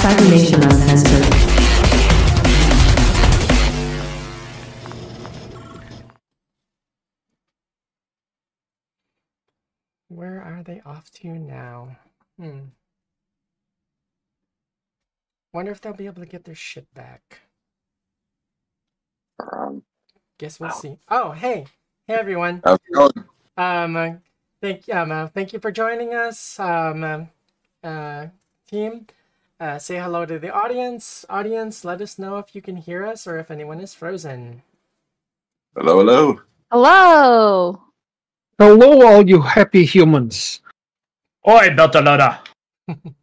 Cybernation Uncensored. Where are they off to now? Hmm. Wonder if they'll be able to get their shit back. Um, Guess we'll see. Oh, hey, hey everyone. how's it going? Um, uh, thank um, uh, thank you for joining us. Um, uh, uh, team, uh, say hello to the audience. Audience, let us know if you can hear us or if anyone is frozen. Hello, hello. Hello. Hello, all you happy humans. Oi, Beltalowda.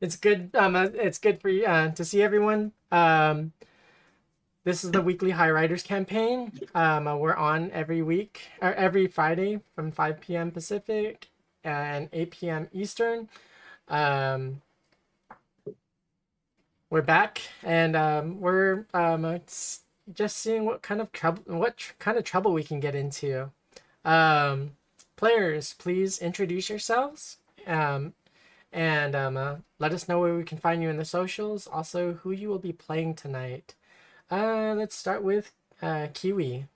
It's good. Um, uh, it's good for you uh, to see everyone. Um, this is the weekly High Riders campaign. Um, uh, we're on every week or every Friday from 5 p.m. Pacific and 8 p.m. Eastern. Um, we're back and um, we're um, just seeing what kind of trouble, what tr- kind of trouble we can get into. Um, players, please introduce yourselves. Um, and um, uh, let us know where we can find you in the socials. Also, who you will be playing tonight. Uh, let's start with uh, Kiwi.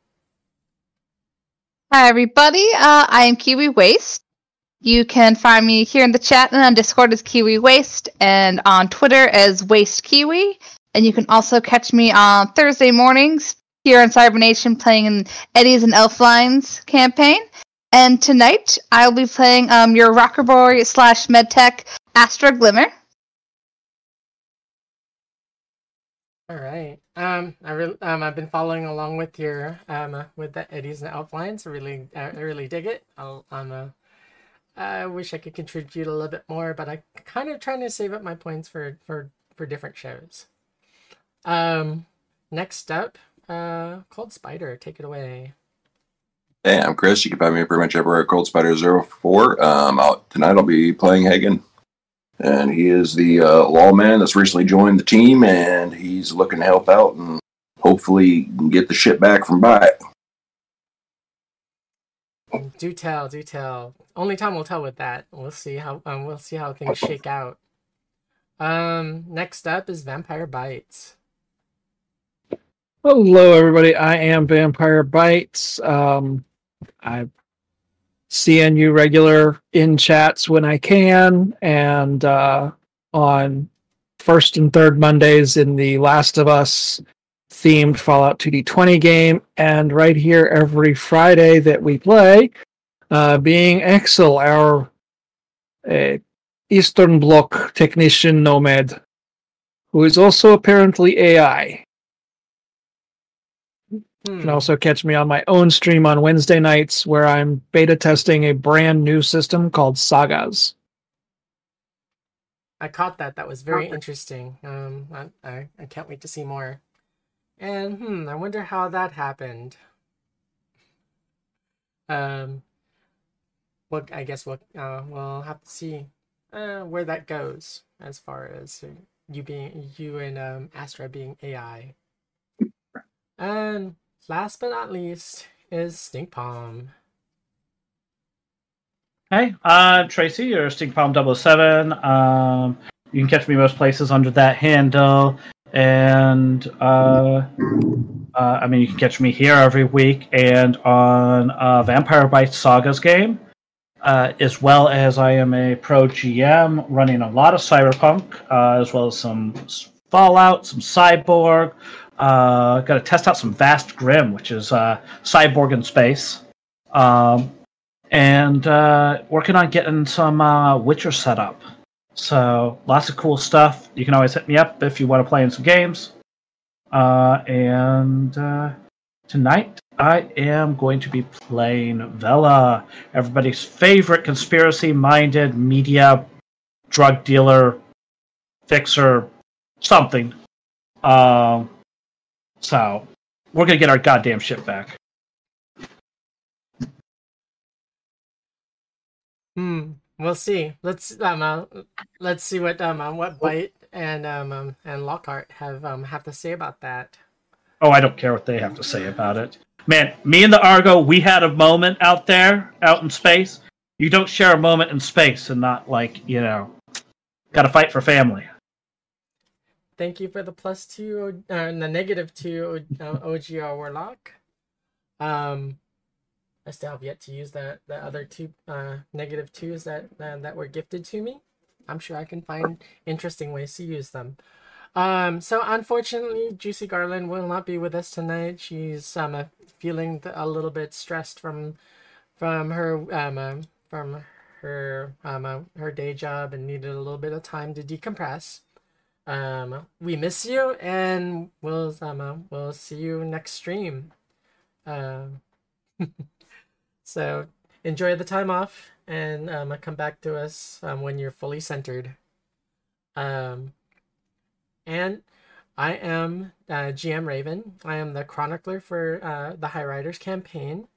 Hi, everybody. Uh, I am Kiwi Waste. You can find me here in the chat and on Discord as Kiwi Waste and on Twitter as Waste Kiwi. And you can also catch me on Thursday mornings here on Cybernation playing in Eddie's and Elflines campaign. And tonight I'll be playing um, your Rocker Boy slash Medtech Astra Glimmer. All right. Um, I really, um, I've been following along with your um, uh, with the Eddies and Outlines. I really, I really dig it. I'll, I'm uh, I wish I could contribute a little bit more, but I kind of trying to save up my points for for for different shows. Um, next up, uh, Cold Spider, take it away. Hey, I'm Chris. You can find me pretty much everywhere at Cold Spider 04. Um, out tonight I'll be playing Hagen. And he is the uh, lawman that's recently joined the team, and he's looking to help out and hopefully get the shit back from Bite. Do tell, do tell. Only time will tell with that. We'll see how um we'll see how things shake out. Um next up is Vampire Bites. Hello, everybody. I am Vampire Bites. Um, I you regular in chats when I can, and uh, on first and third Mondays in the Last of Us themed Fallout 2D20 game, and right here every Friday that we play, uh, being Axel, our uh, Eastern Bloc technician nomad, who is also apparently AI. You can Hmm. also catch me on my own stream on Wednesday nights where I'm beta testing a brand new system called Sagas. I caught that. That was very interesting. Um I, I I can't wait to see more. And hmm, I wonder how that happened. Um what I guess what uh we'll have to see uh where that goes as far as uh, you being you and um Astra being AI. And last but not least is Stink Palm. Hey, I'm Tracy, your Stinkpalm 007. Um, you can catch me most places under that handle. And, uh, uh, I mean, you can catch me here every week and on uh, Vampire Bites Sagas game, uh, as well as I am a pro GM running a lot of Cyberpunk, uh, as well as some Fallout, some Cyborg. Uh, Got to test out some Vast Grimm, which is Cyborg in space. Um, and working on getting some Witcher set up. So lots of cool stuff. You can always hit me up if you want to play in some games. Uh, and uh, tonight I am going to be playing Vela, everybody's favorite conspiracy-minded media drug dealer, fixer, something. Um, so we're gonna get our goddamn shit back. Hmm. We'll see. Let's um uh, let's see what um uh, what Bite and um, um and Lockhart have um have to say about that. Oh, I don't care what they have to say about it. Man, me and the Argo, we had a moment out there, out in space. You don't share a moment in space and not like, you know, got to fight for family. thank you for the plus two, uh, the negative two uh, OGR Warlock. Um, I still have yet to use the the other two uh, negative twos that uh, that were gifted to me. I'm sure I can find interesting ways to use them. Um, so unfortunately, Juicy Garland will not be with us tonight. She's um, uh, feeling a little bit stressed from from her um, uh, from her um, uh, her day job and needed a little bit of time to decompress. Um, we miss you, and we'll um, uh, we'll see you next stream. Um, so enjoy the time off, and um, come back to us um, when you're fully centered. Um, and I am uh, GM Raven. I am the chronicler for uh, the High Riders campaign.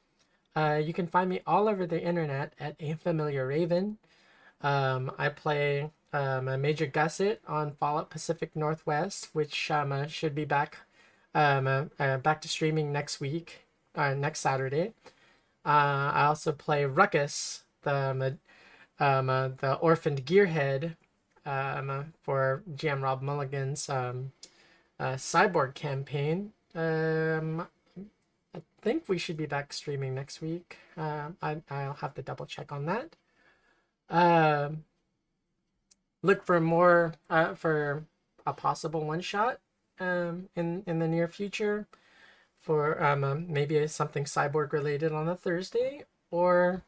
Uh, you can find me all over the internet at A Familiar Raven. Um, I play um, a Major Gusset on Fallout Pacific Northwest, which um, uh, should be back uh, uh, back to streaming next week, next Saturday. Uh, I also play Ruckus, the um, uh, the orphaned gearhead um, for GM Rob Mulligan's um, uh, cyborg campaign. Um, I think we should be back streaming next week. Uh, I, I'll have to double check on that. Um, look for more uh, for a possible one shot um, in in the near future for um, um, maybe something cyborg related on a Thursday or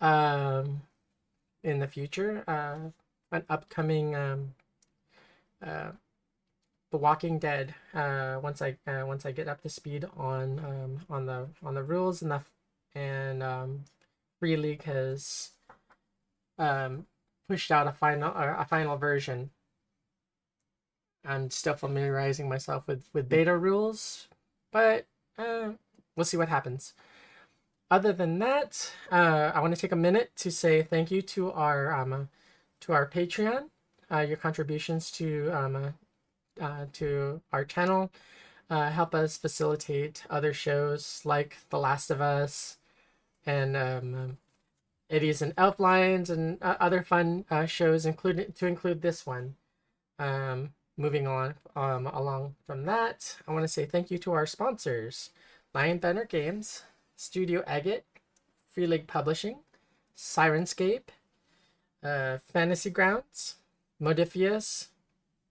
um, in the future uh, an upcoming um, uh, The Walking Dead. Uh, once I uh, once I get up to speed on um, on the on the rules and the and um, Free League has pushed out a final uh, a final version. I'm still familiarizing myself with with beta rules, but uh, we'll see what happens. Other than that, uh, I want to take a minute to say thank you to our um, to our Patreon. Uh, your contributions to um, uh, uh, to our channel uh, help us facilitate other shows like The Last of Us and um, Eddies and Elf Lines and uh, other fun uh, shows, including to include this one. Um, moving on um, along from that, I want to say thank you to our sponsors: Lion Banner Games, Studio Agate, Free League Publishing, Sirenscape, uh, Fantasy Grounds, Modiphius,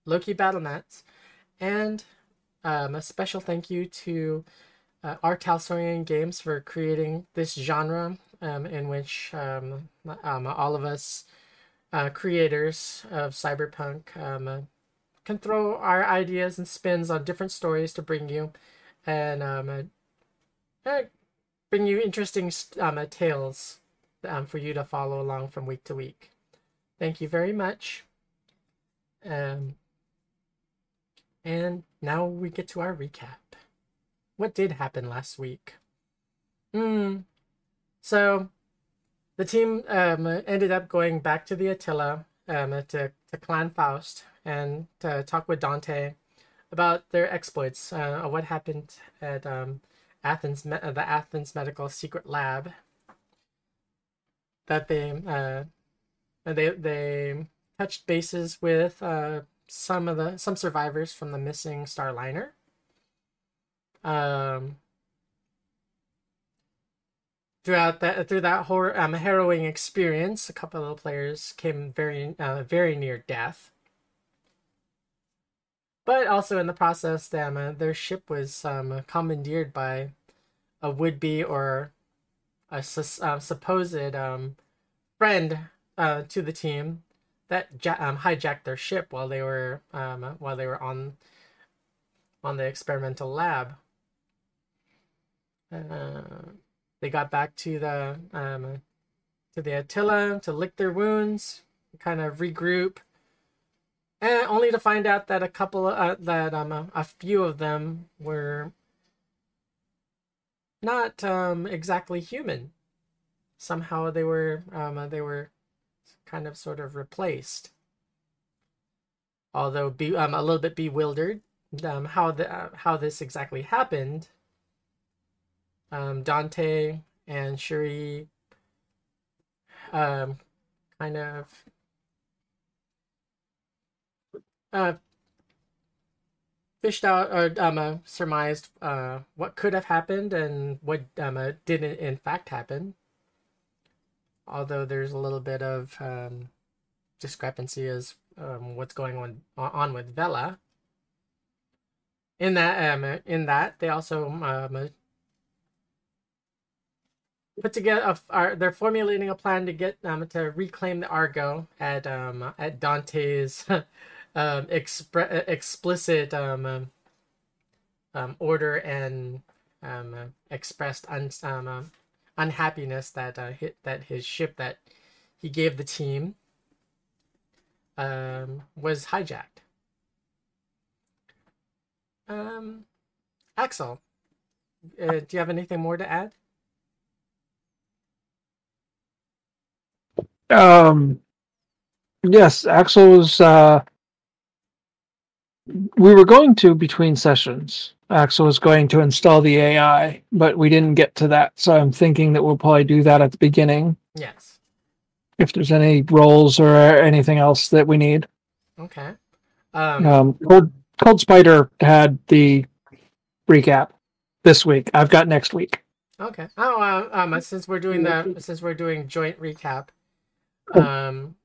Loki Battlemats, and um, a special thank you to uh, R. Talsorian Games for creating this genre um, in which um, um, all of us uh, creators of cyberpunk um, can throw our ideas and spins on different stories to bring you and um, uh, uh bring you interesting um, uh, tales um, for you to follow along from week to week. Thank you very much. Um, and now we get to our recap. What did happen last week? Hmm. So, the team um, ended up going back to the Attila um, to, to Clan Faust and to talk with Dante about their exploits, uh, what happened at um, Athens, the Athens Medical Secret Lab. That they uh, they they touched bases with uh, some of the some survivors from the missing Starliner. Um, throughout that through that horror, um, harrowing experience, a couple of the players came very uh, very near death. But also in the process, uh, their ship was um, commandeered by a would be or a su- uh, supposed um, friend uh, to the team that ja- um, hijacked their ship while they were um, while they were on on the experimental lab. Uh, they got back to the um, to the Attila to lick their wounds, kind of regroup, and only to find out that a couple uh, that um a, a, few of them were not um exactly human. Somehow they were um they were kind of sort of replaced. Although be um a little bit bewildered um how the uh, how this exactly happened um, Dante and Shuri um, kind of uh, fished out or um, uh, surmised uh, what could have happened and what um, uh, didn't in fact happen. Although there's a little bit of um, discrepancy as um, what's going on on with Vela. In that, um, in that they also um, uh, put together. A, are they're formulating a plan to get um, to reclaim the Argo at um, at Dante's um, expre- explicit um, um, um, order and um, uh, expressed un- um, uh, unhappiness that uh, hit that his ship that he gave the team um, was hijacked. Um, Axel, uh, do you have anything more to add? Um, yes, Axel was. Uh, we were going to between sessions. Axel was going to install the AI, but we didn't get to that. So I'm thinking that we'll probably do that at the beginning. Yes. If there's any roles or anything else that we need. Okay. Um, Um, Cold, Cold Spider had the recap this week. I've got next week. Okay. Oh, uh, um, since we're doing the since we're doing joint recap, um,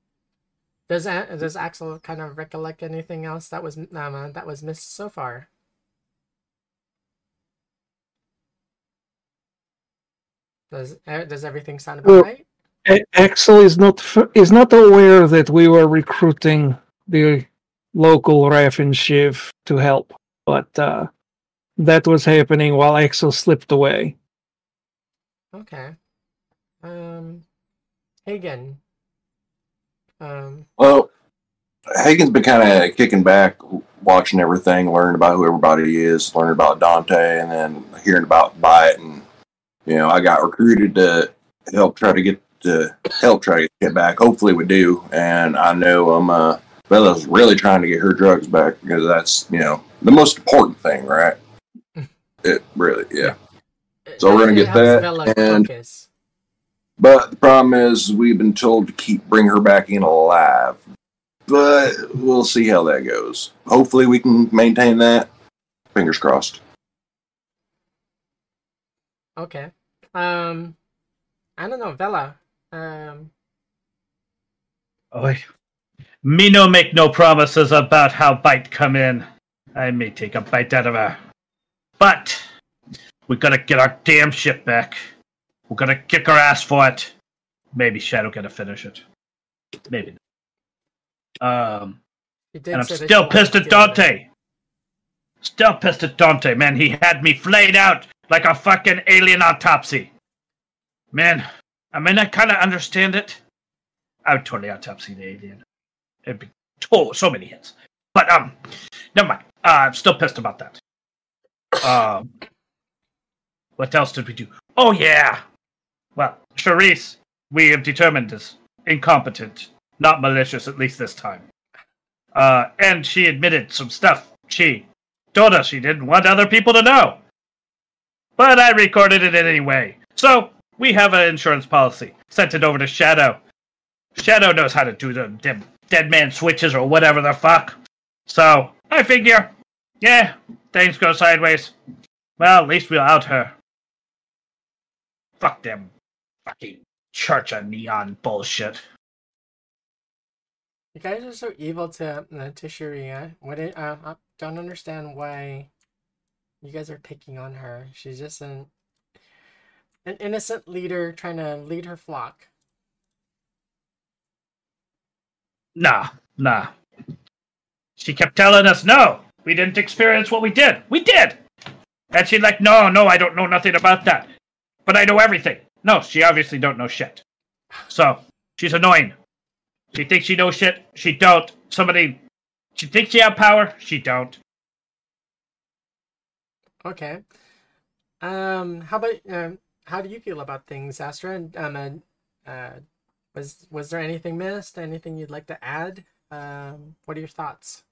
does does Axel kind of recollect anything else that was um, uh, that was missed so far? Does uh, does everything sound about Well- right? A- Axel is not f- is not aware that we were recruiting the local Raffen Shiv to help, but uh, that was happening while Axel slipped away. Okay. Um, Hagen. Um, Well, Hagen's been kind of kicking back, watching everything, learning about who everybody is, learning about Dante, and then hearing about Bite. And you know, I got recruited to help try to get to help try to get back. Hopefully, we do. And I know um, uh, Bella's really trying to get her drugs back because that's you know the most important thing, right? It really, yeah. So we're gonna get helps that, Vela and- focus. But the problem is, we've been told to keep bring her back in alive. But we'll see how that goes. Hopefully, we can maintain that. Fingers crossed. Okay. Um, I don't know, Vela. Um, Oi. Me no make no promises about how bite come in. I may take a bite out of her. But we gotta get our damn ship back. We're gonna kick her ass for it. Maybe Shadow gonna finish it. Maybe. not. Um and I'm still pissed at to get rid of it. Dante. Still pissed at Dante, man. He had me flayed out like a fucking alien autopsy. Man, I mean, I kind of understand it. I would totally autopsy the alien. It'd be to- so many hits. But, um, never mind. Uh, I'm still pissed about that. Um, what else did we do? Oh, yeah. Well, Charisse, we have determined is incompetent, not malicious, at least this time. Uh, and she admitted some stuff she told us she didn't want other people to know. But I recorded it anyway. So, we have an insurance policy. Sent it over to Shadow. Shadow knows how to do the dem- dead man switches or whatever the fuck. So, I figure, yeah, things go sideways. Well, at least we'll out her. Fuck them fucking church of neon bullshit. You guys are so evil to uh, to Sharia. What it, uh, I don't understand why you guys are picking on her. She's just an an innocent leader trying to lead her flock. Nah, nah. She kept telling us, no, we didn't experience what we did. We did! And she's like, no, no, I don't know nothing about that. But I know everything. No, she obviously don't know shit. So, she's annoying. She thinks she knows shit. She don't. Somebody, she thinks she have power. She don't. Okay. Um, how about um, how do you feel about things, Astra? And um, uh, uh, was was there anything missed? Anything you'd like to add? Um, what are your thoughts?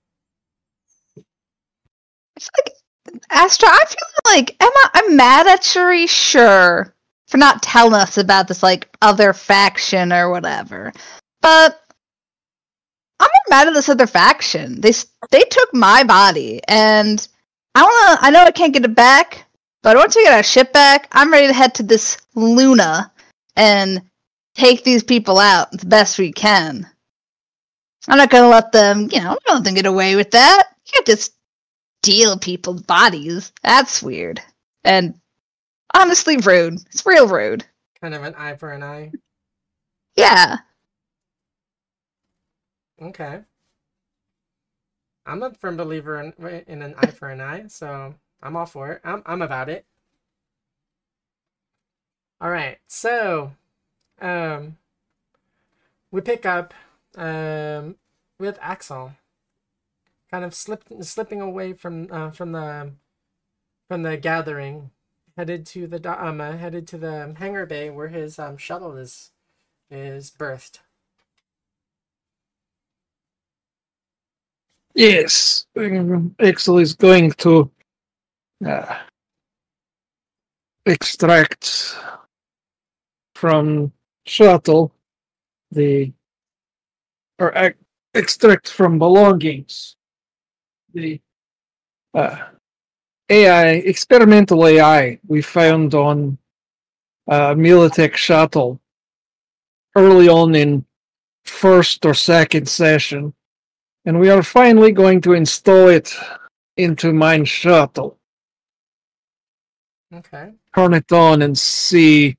I feel like Astra, I feel like am I, I'm mad at Shuri, sure, for not telling us about this like other faction or whatever. But I'm not mad at this other faction. They they took my body and I wanna. I know I can't get it back, but once we get our ship back, I'm ready to head to this Luna and take these people out the best we can. I'm not gonna let them, you know, I'm not gonna let them get away with that. You can't just steal people's bodies. That's weird. And honestly rude. It's real rude. Kind of an eye for an eye. Yeah. Okay. I'm a firm believer in in an eye for an eye, so I'm all for it. I'm I'm about it. All right, so um, we pick up um with Axel, kind of slipped slipping away from uh, from the from the gathering, headed to the um uh, headed to the hangar bay where his um shuttle is is berthed. Yes, Axel is going to uh, extract from shuttle the or ex- extract from belongings the uh, AI experimental AI we found on uh, Militech shuttle early on in first or second session and we are finally going to install it into mine shuttle. Okay. Turn it on and see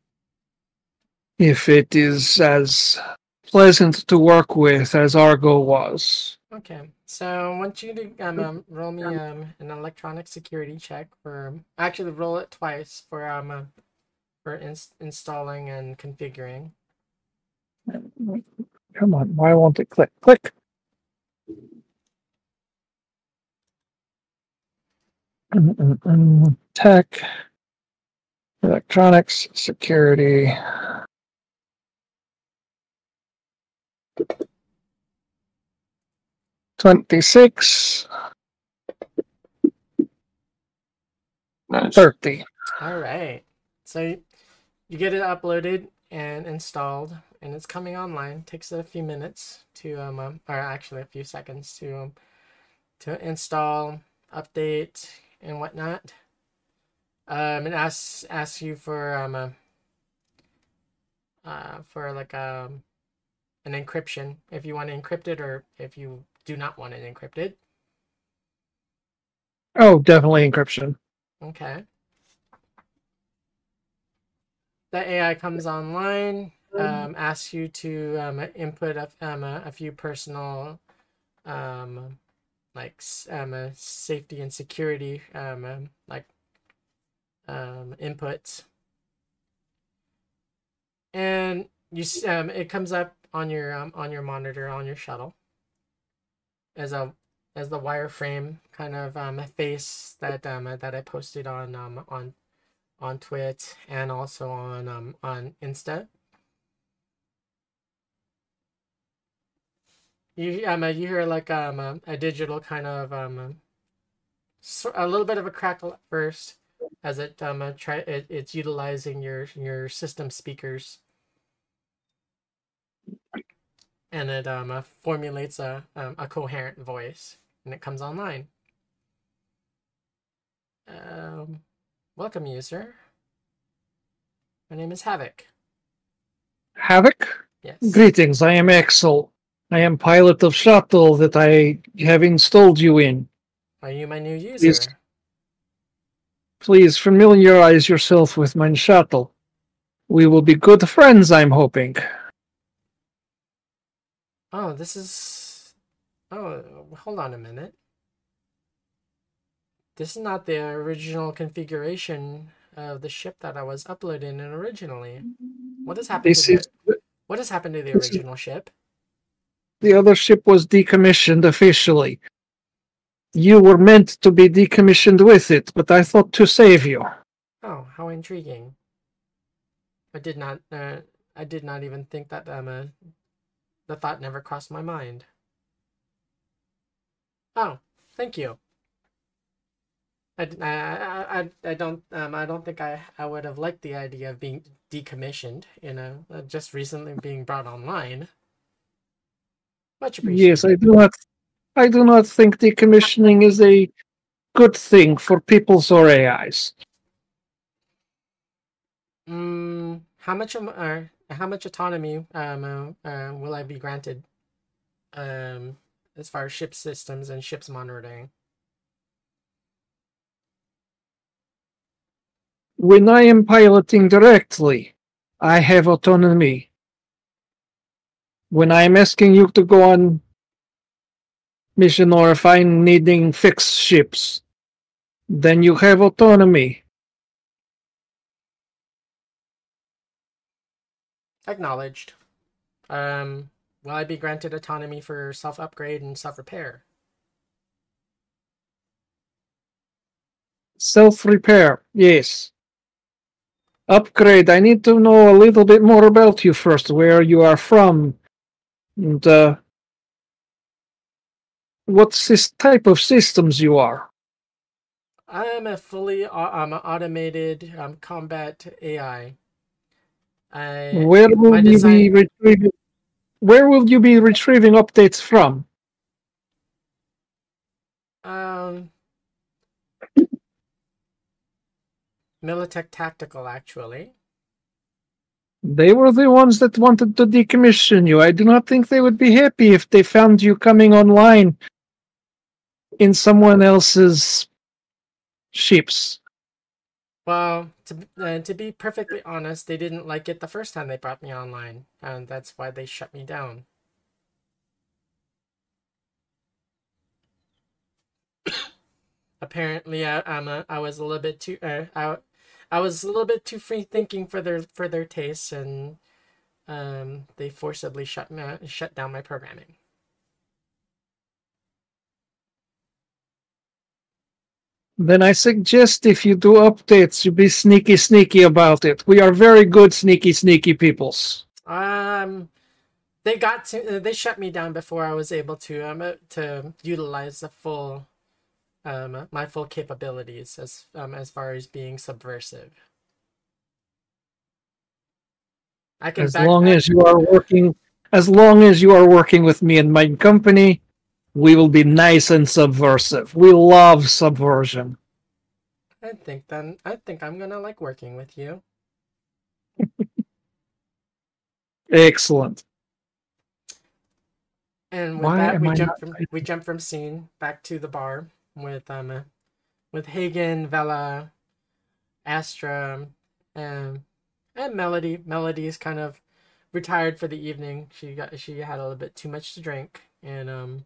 if it is as pleasant to work with as Argo was. Okay, so I want you to um, um roll me um an electronic security check for actually roll it twice for um uh, for ins- installing and configuring. Come on, why won't it click? Click. Mm, mm, mm. Tech, electronics, security. Twenty-six, Nice. thirty. All right, so you, you get it uploaded and installed, and it's coming online. takes a few minutes to um, um or actually a few seconds to um to install, update, and whatnot. Um, it asks asks you for um a, uh for like um an encryption if you want to encrypt it or if you do not want it encrypted. Oh, definitely encryption. Okay. The AI comes online, um, asks you to um, input a, um, a, a few personal, um, like um, uh, safety and security, um, um, like um, inputs, and you um, it comes up on your um, on your monitor on your shuttle as a as the wireframe kind of um, face that um, that I posted on um, on on Twit and also on um, on Insta. You um you hear like um a, a digital kind of um a little bit of a crackle at first as it um try it, it's utilizing your your system speakers and it um uh, formulates a um, a coherent voice and it comes online. Um, welcome, user. My name is Havoc. Havoc? Yes. Greetings, I am Axel. I am pilot of shuttle that I have installed you in. Are you my new user? Yes. Please familiarize yourself with my shuttle. We will be good friends, I'm hoping. Oh, this is. Oh, hold on a minute. This is not the original configuration of the ship that I was uploading in originally. What has happened This to is the, What has happened to the this original ship? the other ship was decommissioned officially. You were meant to be decommissioned with it, but I thought to save you. Oh, how intriguing! I did not. Uh, I did not even think that. Um, uh, the thought never crossed my mind. Oh, thank you. I, I, I- I don't um I don't think I, I would have liked the idea of being decommissioned, you know, uh, just recently being brought online. Much appreciated. Yes, I do not I do not think decommissioning is a good thing for people's or AIs? Mm, how much am, uh, how much autonomy um, uh, uh, will I be granted um, as far as ship systems and ships monitoring? When I am piloting directly, I have autonomy. When I'm asking you to go on mission or if I'm needing fixed ships, then you have autonomy. Acknowledged. Um, will I be granted autonomy for self upgrade and self repair? Self repair, yes. Upgrade, I need to know a little bit more about you first, where you are from, and uh, what sys- type of systems you are. I am a fully au- automated um, combat AI. I, Where will you be retrieving? Where will you be retrieving updates from? Um, Militech Tactical, actually. They were the ones that wanted to decommission you. I do not think they would be happy if they found you coming online in someone else's ships. Well, to uh, to be perfectly honest, they didn't like it the first time they brought me online, and that's why they shut me down. Apparently, I, I'm a, I was a little bit too uh, I, I was a little bit too free thinking for their for their tastes, and um, they forcibly shut me shut down my programming. Then I suggest if you do updates, you be sneaky, sneaky about it. We are very good, sneaky, sneaky peoples. Um, they got to uh, they shut me down before I was able to um uh, to utilize the full um my full capabilities as um as far as being subversive. I can As long as you are working, as long as you are working with me and my company, we will be nice and subversive. We love subversion. I think then I think I'm gonna like working with you. Excellent. And with Why that, we I jump from we jump from scene back to the bar with um uh, with Hagen, Vela, Astra, um, and Melody. Melody is kind of retired for the evening. She got she had a little bit too much to drink and um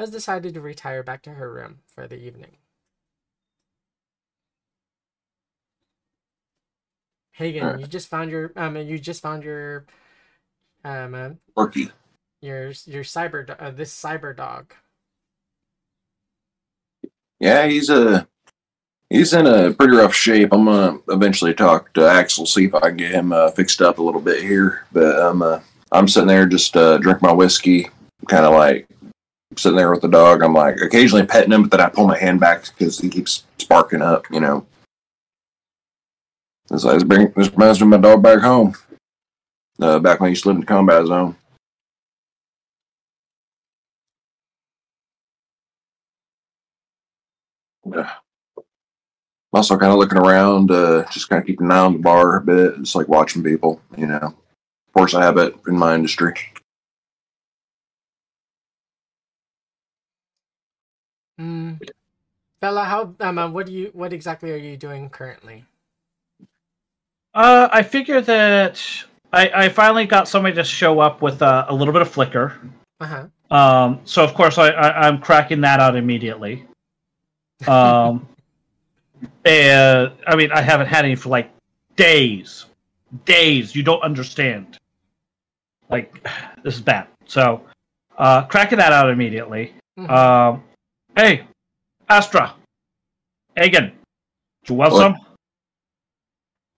has decided to retire back to her room for the evening. Hagen, you just found your um you just found your um uh, Rookie. your your cyber uh, this cyber dog. Yeah, he's a he's in a pretty rough shape. I'm gonna eventually talk to Axel, see if I can get him uh, fixed up a little bit here. But I'm uh, I'm sitting there just uh, drink my whiskey, kind of like sitting there with the dog. I'm like occasionally petting him, but then I pull my hand back because he keeps sparking up. You know, this, this, bring, this reminds me of my dog back home. Uh, back when I used to live in the combat zone. Yeah. I'm also kind of looking around, uh, just kind of keeping an eye on the bar a bit. It's like watching people, you know. Of course, I have it in my industry. Mm. Bella, how uh, what do you what exactly are you doing currently? Uh, I figure that I, I finally got somebody to show up with uh, a little bit of flicker. Uh huh. Um, so of course I, I I'm cracking that out immediately. Um, and I mean I haven't had any for like days, days. You don't understand. Like this is bad. So, uh, cracking that out immediately. Mhm. Um, hey, Astra, Egan, you want What? some?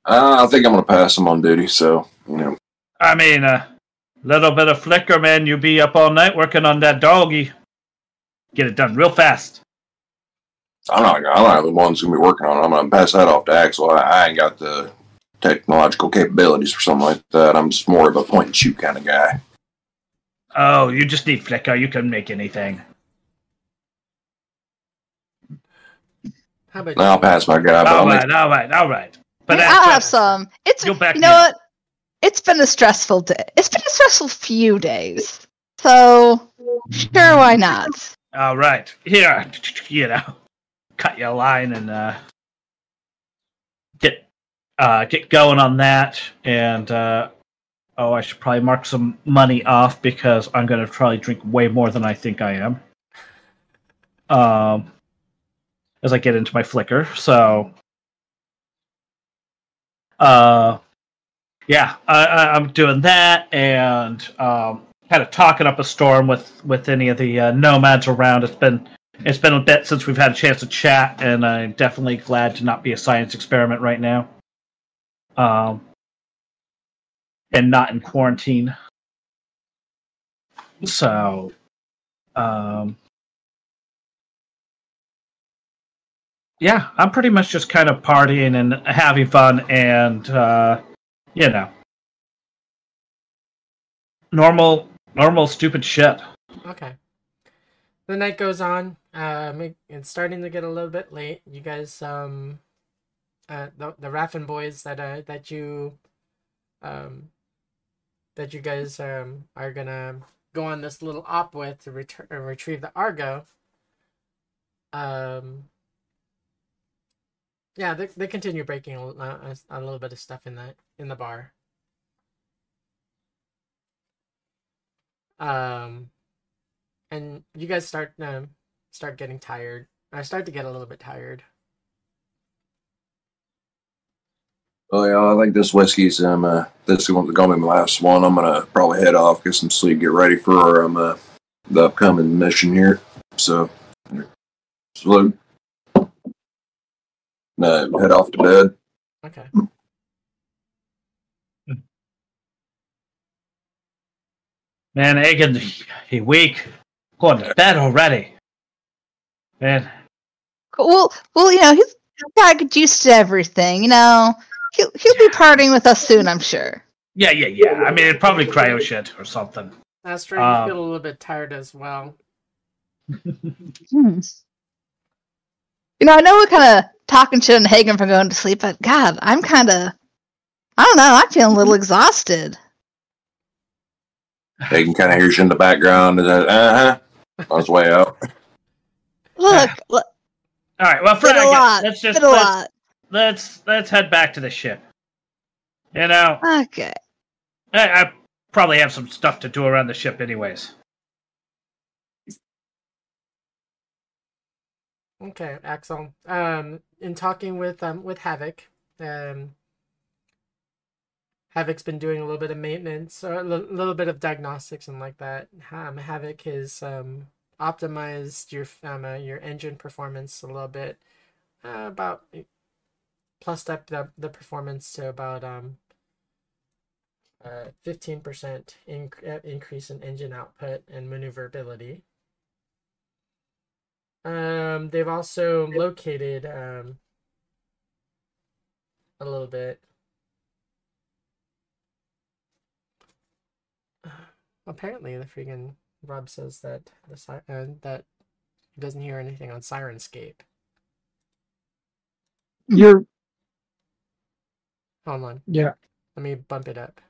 Uh, I think I'm going to pass him on duty, so, you know. I mean, a little bit of flicker, man. You be up all night working on that doggy. Get it done real fast. I'm not, I'm not the one who's going to be working on it. I'm going to pass that off to Axel. I, I ain't got the technological capabilities for something like that. I'm just more of a point and shoot kind of guy. Oh, you just need flicker. You can make anything. How about I'll pass my guy, but all I'll make right, all right, all right. But Hey, that's I'll have some. It's You'll back you me know what? It's been a stressful day. It's been a stressful few days. So sure, why not? All right, here, you know, cut your line and uh, get uh, get going on that. And uh, oh, I should probably mark some money off because I'm going to probably drink way more than I think I am. Um, as I get into my flicker, so uh, yeah, I, I'm doing that and um, kind of talking up a storm with with any of the uh, nomads around. It's been it's been a bit since we've had a chance to chat, and I'm definitely glad to not be a science experiment right now. Um, and not in quarantine. So, um, yeah, I'm pretty much just kind of partying and having fun, and uh, you know, normal, normal, stupid shit. Okay. The night goes on. Um, it's starting to get a little bit late. You guys, um, uh, the the Raffen boys that uh that you, um, that you guys um are gonna go on this little op with to return uh, retrieve the Argo. Um. Yeah, they they continue breaking a, a, a little bit of stuff in the in the bar. Um and you guys start um, start getting tired. I start to get a little bit tired. Oh yeah, I think this whiskey's um uh, this is going to be my last one. I'm gonna probably head off, get some sleep, get ready for um uh, the upcoming mission here. So, salute. Uh, head off to bed. Okay. Man, Egan, he weak. Going to bed already. Man, Well, well, you know, he's got to get used to everything. You know, he'll he'll be partying with us soon, I'm sure. yeah, yeah, yeah. I mean, it probably cryo shit or something. Astro, you Um, feel a little bit tired as well. You know, I know we're kind of talking shit on Hagen for going to sleep, but God, I'm kind of, I don't know, I'm feeling a little exhausted. They can kind of hear you in the background. Uh huh. On his way out. Look, look All right, well, been a lot, let's just been a let's, lot. let's let's head back to the ship. You know, Okay. I, I probably have some stuff to do around the ship, anyways. Okay, Axel. Um, in talking with um with Havoc, um, Havoc's been doing a little bit of maintenance or a little bit of diagnostics and like that. Um, Havoc has um optimized your um uh, your engine performance a little bit, uh, about plus up the the performance to about um. Uh, 15% inc- uh, increase in engine output and maneuverability. Um, they've also located um a little bit. Apparently, the freaking Rob says that the si- uh, that he doesn't hear anything on Sirenscape. You're Hold on, yeah. let me bump it up.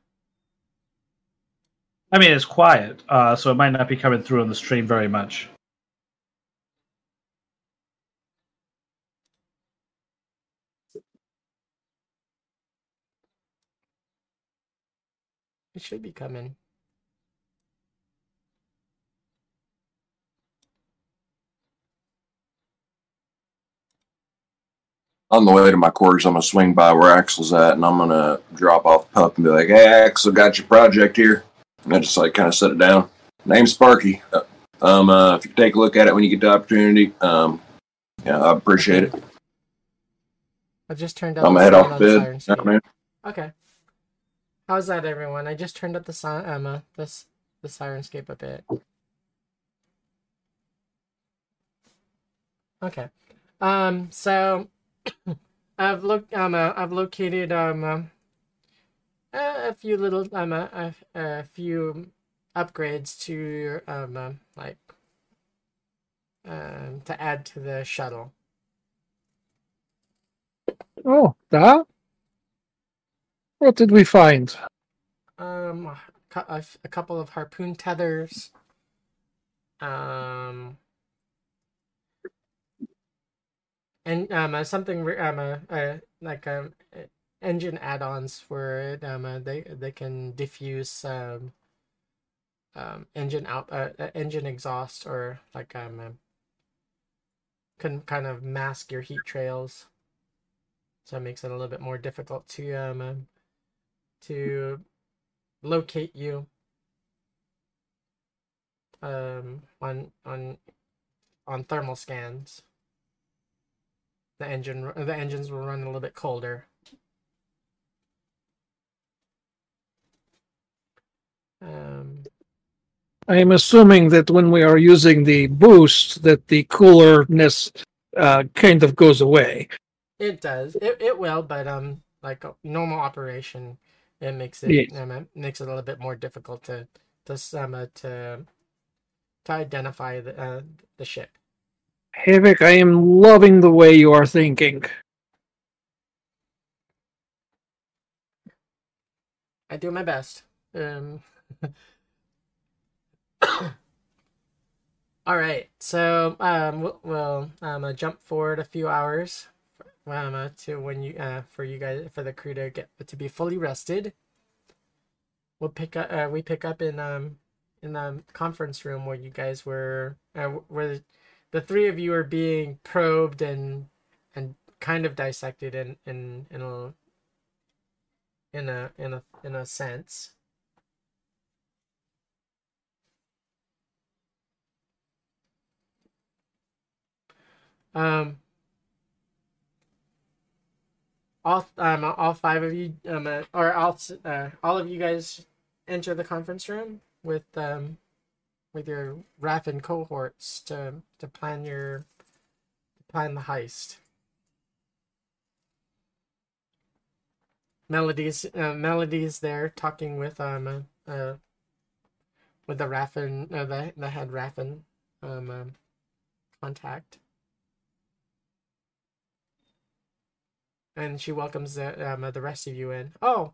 I mean, it's quiet, uh, so it might not be coming through on the stream very much. It should be coming. On the way to my quarters, I'm gonna swing by where Axel's at, and I'm gonna drop off the pup and be like, "Hey, Axel, got your project here." And I just like kind of set it down. Name's Sparky. Uh, Um, uh, if you take a look at it when you get the opportunity, um, yeah, I appreciate it. I just turned. I'm the gonna head off to bed. You know Sirenscape. what I mean? Okay. How's that, everyone? I just turned up the si- Emma, uh, this the Sirenscape a bit. Okay. Um. So, I've looked. Uh, I've located. Um. um, a, few little. Um. Uh, a, few upgrades to. Um. uh, like. Um. To add to the shuttle. Oh, that? What did we find? Um, a, couple of harpoon tethers. Um, and um, uh, something um, uh, uh, like um, engine add-ons it, um, uh, they they can diffuse um, um, engine out uh, uh, engine exhaust or like um, uh, can kind of mask your heat trails. So it makes it a little bit more difficult to um, to locate you um on on on thermal scans. The engine the engines will run a little bit colder. Um I am assuming that when we are using the boost, that the coolerness uh, kind of goes away. it does. It, it will but um like normal operation it makes it Yes. um, it makes it a little bit more difficult to to um, uh, to to identify the uh, the ship Havoc, I am loving the way you are thinking. I do my best. Um. All right, so um, we'll, we'll um, uh, jump forward a few hours, um, uh, to when you uh, for you guys for the crew to get to be fully rested. We'll pick up. Uh, we pick up in um in the conference room where you guys were uh, where the three of you are being probed and and kind of dissected in in in a in a in a in a sense. Um, all um all five of you um uh, or all uh, all of you guys enter the conference room with um with your Raffen cohorts to to plan your plan the heist. Melodies uh, Melodies there talking with um uh, uh with the Raffen uh, the the head Raffen um, um contact. And she welcomes the, um, the rest of you in. Oh,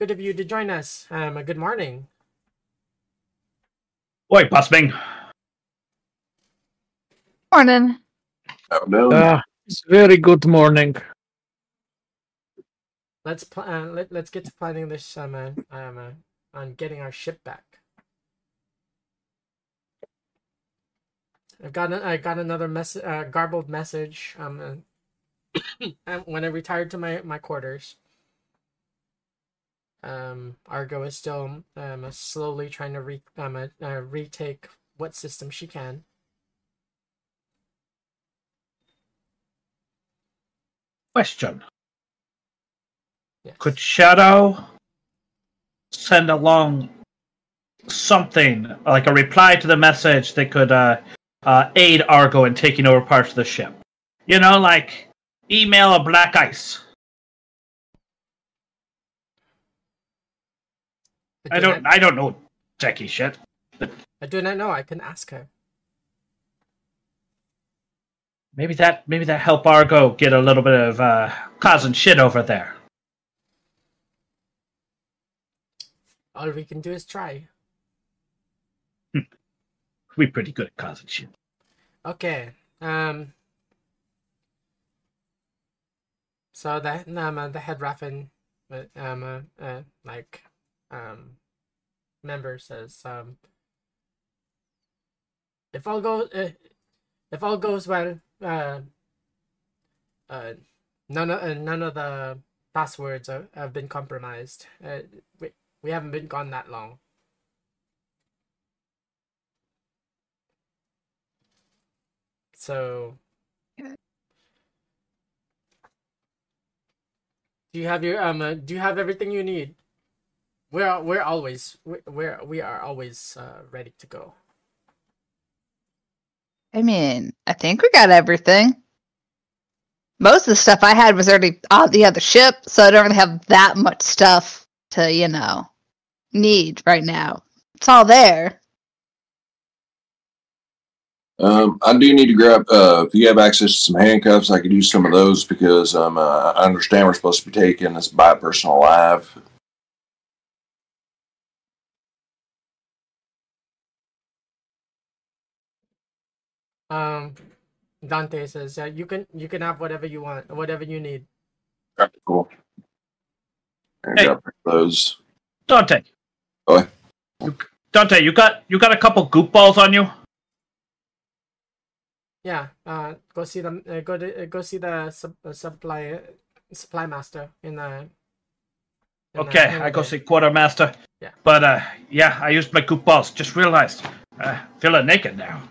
good of you to join us. Um, good morning. Oi, Busbing. Morning. Oh, no. Uh, it's very good morning. Let's pl- uh, let, let's get to planning this um, uh, um uh, on getting our ship back. I've got a, I got another mess uh, garbled message um uh, and when I retired to my my quarters. Um, Argo is still um slowly trying to re um uh, uh, retake what system she can. Question. Yes. Could Shadow send along something like a reply to the message that could uh, uh, aid Argo in taking over parts of the ship? You know, like email a black ice. I do don't. not- I don't know techie shit. I do not know. I can ask her. Maybe that. Maybe that help Argo get a little bit of uh, causing shit over there. All we can do is try. We're pretty good at causing shit. Okay. Um. So the um, the head Raffen, um, uh, uh, like, um, member says, um, if all goes, uh, if all goes well, uh, uh, none of uh, none of the passwords are, have been compromised. Uh, we we haven't been gone that long. So. Do you have your um? Uh, do you have everything you need? We're we're always we're, we are always uh, ready to go. I mean, I think we got everything. Most of the stuff I had was already on the other ship, so I don't really have that much stuff to, you know, need right now. It's all there. Um, I do need to grab. Uh, if you have access to some handcuffs, I could use some of those because um, uh, I understand we're supposed to be taking this by a person alive. Um, Dante says, uh, "You can you can have whatever you want, whatever you need." Alright, cool. And Hey. grab those. Dante. Oi. You, Dante, you got you got a couple goop balls on you. Yeah. Uh, go see them. Uh, go to uh, go see the sub, uh, supply uh, supply master in the. in the Okay, hangar I go see quartermaster. Yeah. But uh, yeah, I used my goop balls. Just realized, uh, feeling naked now.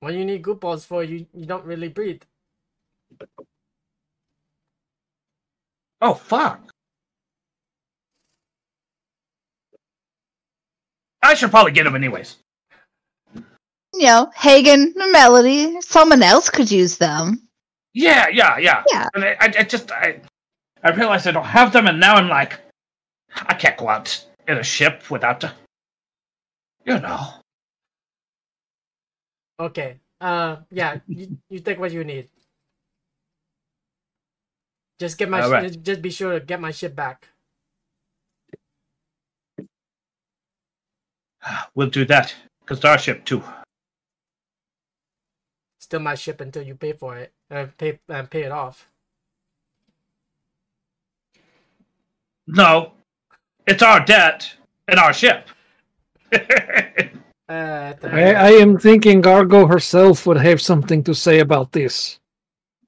What do you need goop balls for? You you don't really breathe. Oh fuck! I should probably get them anyways. You know, Hagen, Melody, someone else could use them. Yeah, yeah, yeah. Yeah. And I, I, I just I, I realized I don't have them, and now I'm like, I can't go out in a ship without the, you know. Okay. Uh, yeah. you you take what you need. Just get my All sh- right. just be sure to get my ship back. We'll do that because our ship too. Still my ship until you pay for it. Uh, pay uh, pay it off. No, it's our debt and our ship. Uh, I, I am thinking Argo herself would have something to say about this.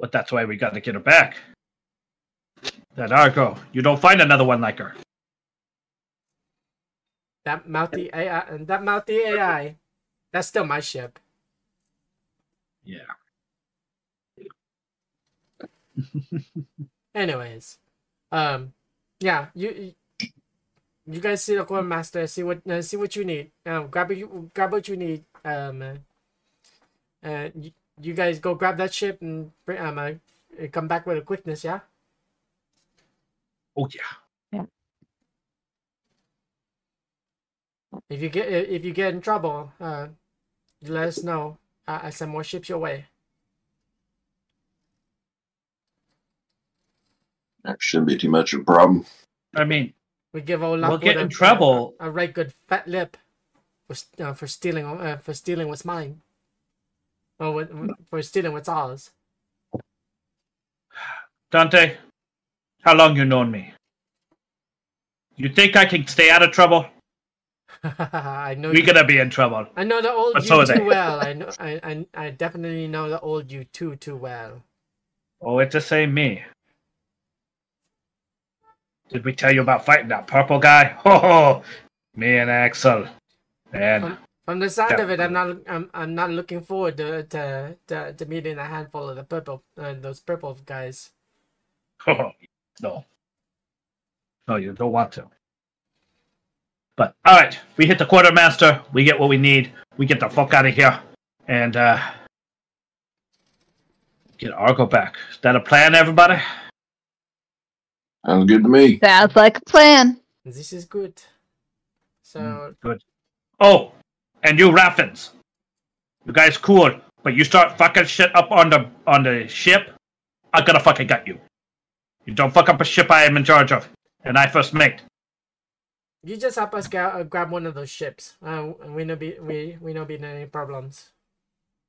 but that's why we got to get her back. That Argo, you don't find another one like her. that mouthy AI, and that mouthy AI, that's still my ship. Yeah. Anyways, um, yeah, you you- you guys see the quartermaster. See what uh, see what you need. Um, grab what you grab what you need. Um, uh, uh, you, you guys go grab that ship and bring, um, uh, come back with a quickness. Yeah. Oh yeah. If you get if you get in trouble, uh, you let us know. I, I send more ships your way. That shouldn't be too much of a problem. I mean, We give old We'll Lockwood get a, in trouble. A, a right good fat lip for uh, for stealing uh, for stealing what's mine. Or for stealing what's ours. Dante, how long you known me? You think I can stay out of trouble? I know We you, gonna be in trouble. I know the old But you so too well. I know I, I I definitely know the old you too too well. Oh, it's the same me. Did we tell you about fighting that purple guy? Oh, me and Axel. Man, Um, From the sound of it, I'm not I'm, I'm not looking forward to to, to, to meeting a handful of the purple uh, those purple guys. oh, no. No, you don't want to. But, alright, we hit the quartermaster. We get what we need. We get the fuck out of here. And, uh, get Argo back. Is that a plan, everybody? Sounds good to me. Sounds like a plan. This is good. So Mm, good. Oh, and you Raffens. You guys cool, but you start fucking shit up on the on the ship, I'm gonna fucking gut you. You don't fuck up a ship I am in charge of, and I first mate. You just help us gra- uh, grab one of those ships. Uh, we no be we we no be in any problems.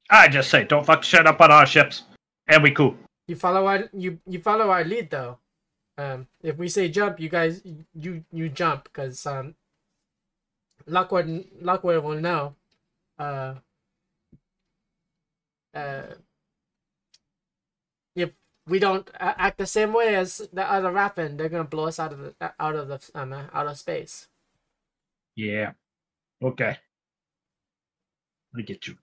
I just say, don't fuck shit up on our ships, and we cool. You follow our you you follow our lead though. Um, if we say jump, you guys you you jump because um, Lockwood Lockwood will know. Uh, uh, we don't uh, act the same way as the other Raffen, they're gonna blow us out of the out of the um, uh, out of space. Yeah. Okay. I get you.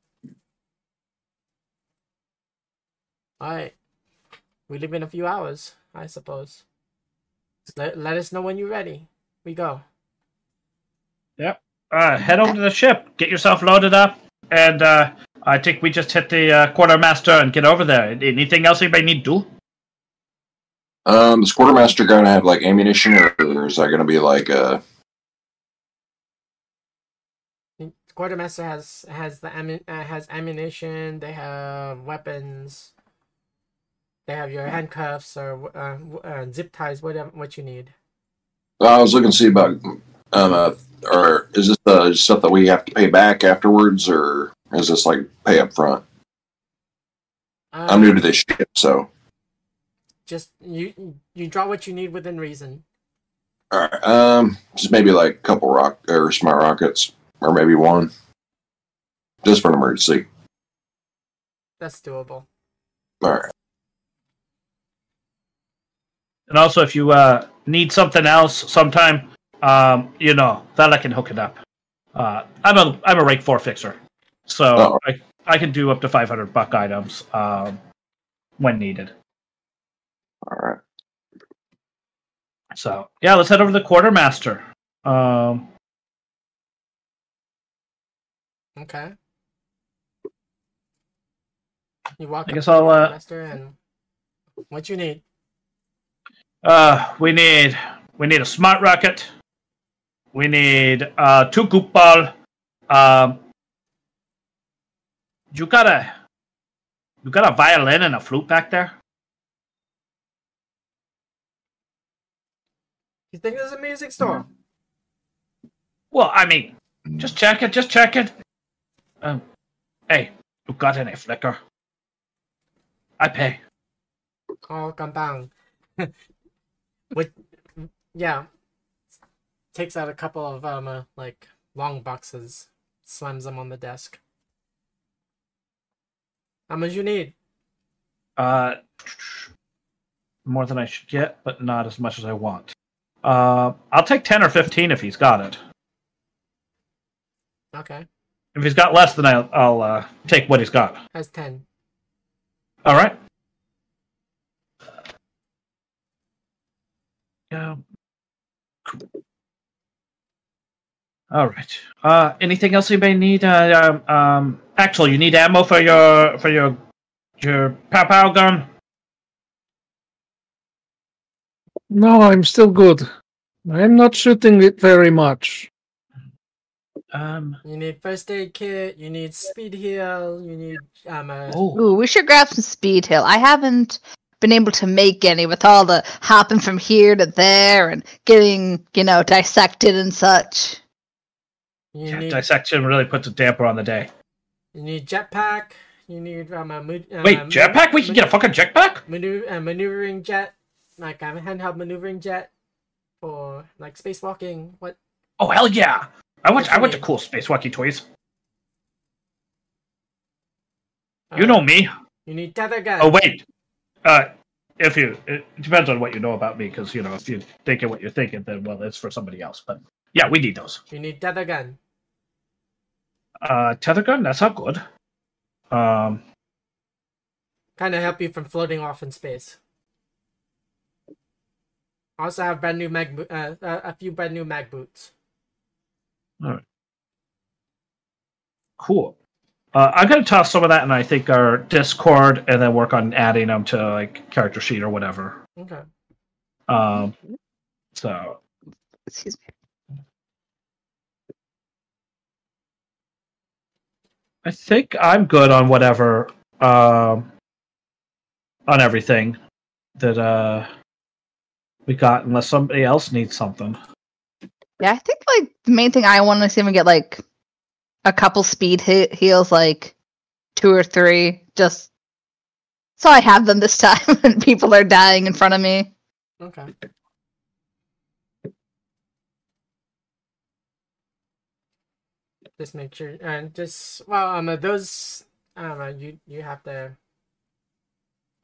All right, we leave in a few hours, I suppose. Let let us know when you're ready. We go. Yep. Uh, head over to the ship, get yourself loaded up, and uh, I think we just hit the uh, quartermaster and get over there. Anything else anybody need to do? Um, is quartermaster going to have like ammunition, or, or is that going to be like uh? quartermaster has has the ammu- uh, has ammunition. They have weapons. They have your handcuffs or uh, uh, zip ties, whatever what you need. I was looking to see about, um, uh, or is this uh, stuff that we have to pay back afterwards, or is this like pay up front? Um, I'm new to this ship, so Just you you draw what you need within reason. all right. Um, just maybe like a couple rock or smart rockets, or maybe one, just for an emergency. That's doable. All right. And also, if you uh, need something else sometime, um, you know, that I can hook it up. Uh, I'm a I'm a rank four fixer, so Oh. I I can do up to 500 buck items um, when needed. All right. So yeah, let's head over to the quartermaster. Um, Okay. You walk I guess I'll, uh, quartermaster and what you need. uh, we need we need a smart rocket. We need uh, two goop ball. Um, you got a you got a violin and a flute back there. You think there's a music store? Well, I mean, just check it. Just check it. Um, hey, you got any flicker? I pay. Oh, compound. what? Yeah. Takes out a couple of um uh, like long boxes, slams them on the desk. How much you need? Uh, more than I should get, but not as much as I want. Uh, I'll take ten or fifteen if he's got it. Okay, If he's got less, then I'll, I'll uh, take what he's got. has ten. All right. Yeah. All right. Uh, anything else you may need? Uh, um, um, Axel, you need ammo for your for your your pow pow gun. No, I'm still good. I'm not shooting it very much. Um. You need first aid kit. You need speed heal. You need um uh, Oh. Ooh, we should grab some speed heal. I haven't been able to make any with all the hopping from here to there and getting, you know, dissected and such. You Yeah, need dissection really puts a damper on the day. you need jetpack. You need um a mo- um, Wait, jetpack? We can get a fucking jetpack? maneuver a maneuvering jet, like a handheld maneuvering jet for like spacewalking. What? Oh hell yeah! I want What I the need? cool spacewalkie toys. uh, You know me. You need tether gun. Oh wait, uh, if you it depends on what you know about me, because you know if you're thinking what you're thinking, then well, it's for somebody else. But yeah, we need those. You need tether gun. Uh, tether gun, that's not good. Um, Kind of help you from floating off in space. Also have brand new mag, uh, uh, a few brand new mag boots. All right. Cool. Uh, I'm gonna toss some of that in I think our Discord, and then work on adding them to like character sheet or whatever. Okay. Um, so Excuse me. I think I'm good on whatever um on everything that uh we got unless somebody else needs something. Yeah, I think like the main thing I want to see him get like a couple speed hit heals, like two or three, just so I have them this time when people are dying in front of me. Okay. Just make sure, and just well, um, uh, those, um, uh, you you have to,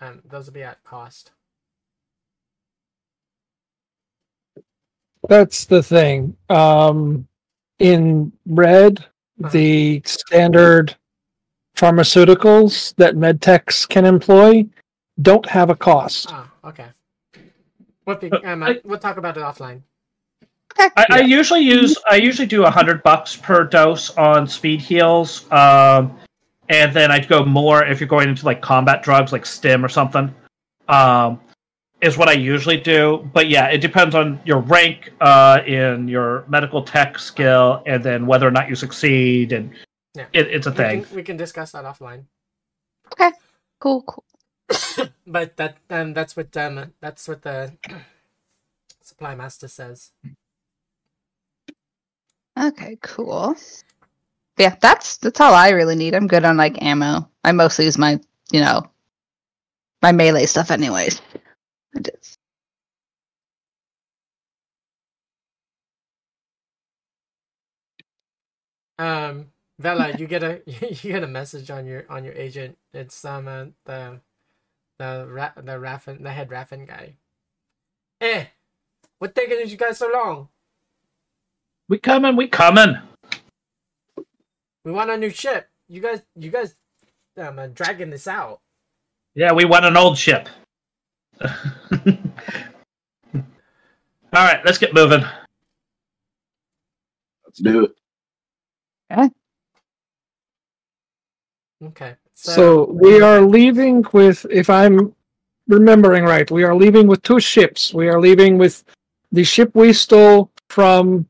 um, those will be at cost. That's the thing. Um, in red, the standard pharmaceuticals that medtechs can employ don't have a cost. Ah, okay. What be, um, uh, I- we'll talk about it offline. Okay. I, I usually use I usually do a hundred bucks per dose on speed heals, um, and then I'd go more if you're going into like combat drugs like stim or something. Um, is what I usually do. But yeah, it depends on your rank uh, in your medical tech skill, and then whether or not you succeed, and Yeah. it, it's a We thing. can, we can discuss that offline. Okay, cool, cool. But that um that's what um that's what the supply master says. Okay, cool. Yeah, that's that's all I really need. I'm good on like ammo. I mostly use my, you know, my melee stuff anyways. Um, Vela, you get a you get a message on your on your agent. It's um uh, the the ra- the Raffen the head Raffen guy. Eh, what taking you guys so long? We coming, we coming. We want a new ship. You guys you guys um uh, dragging this out. Yeah, we want an old ship. All right, let's get moving. Let's do it. Okay. Okay, So we are leaving with, if I'm remembering right, we are leaving with two ships. We are leaving with the ship we stole from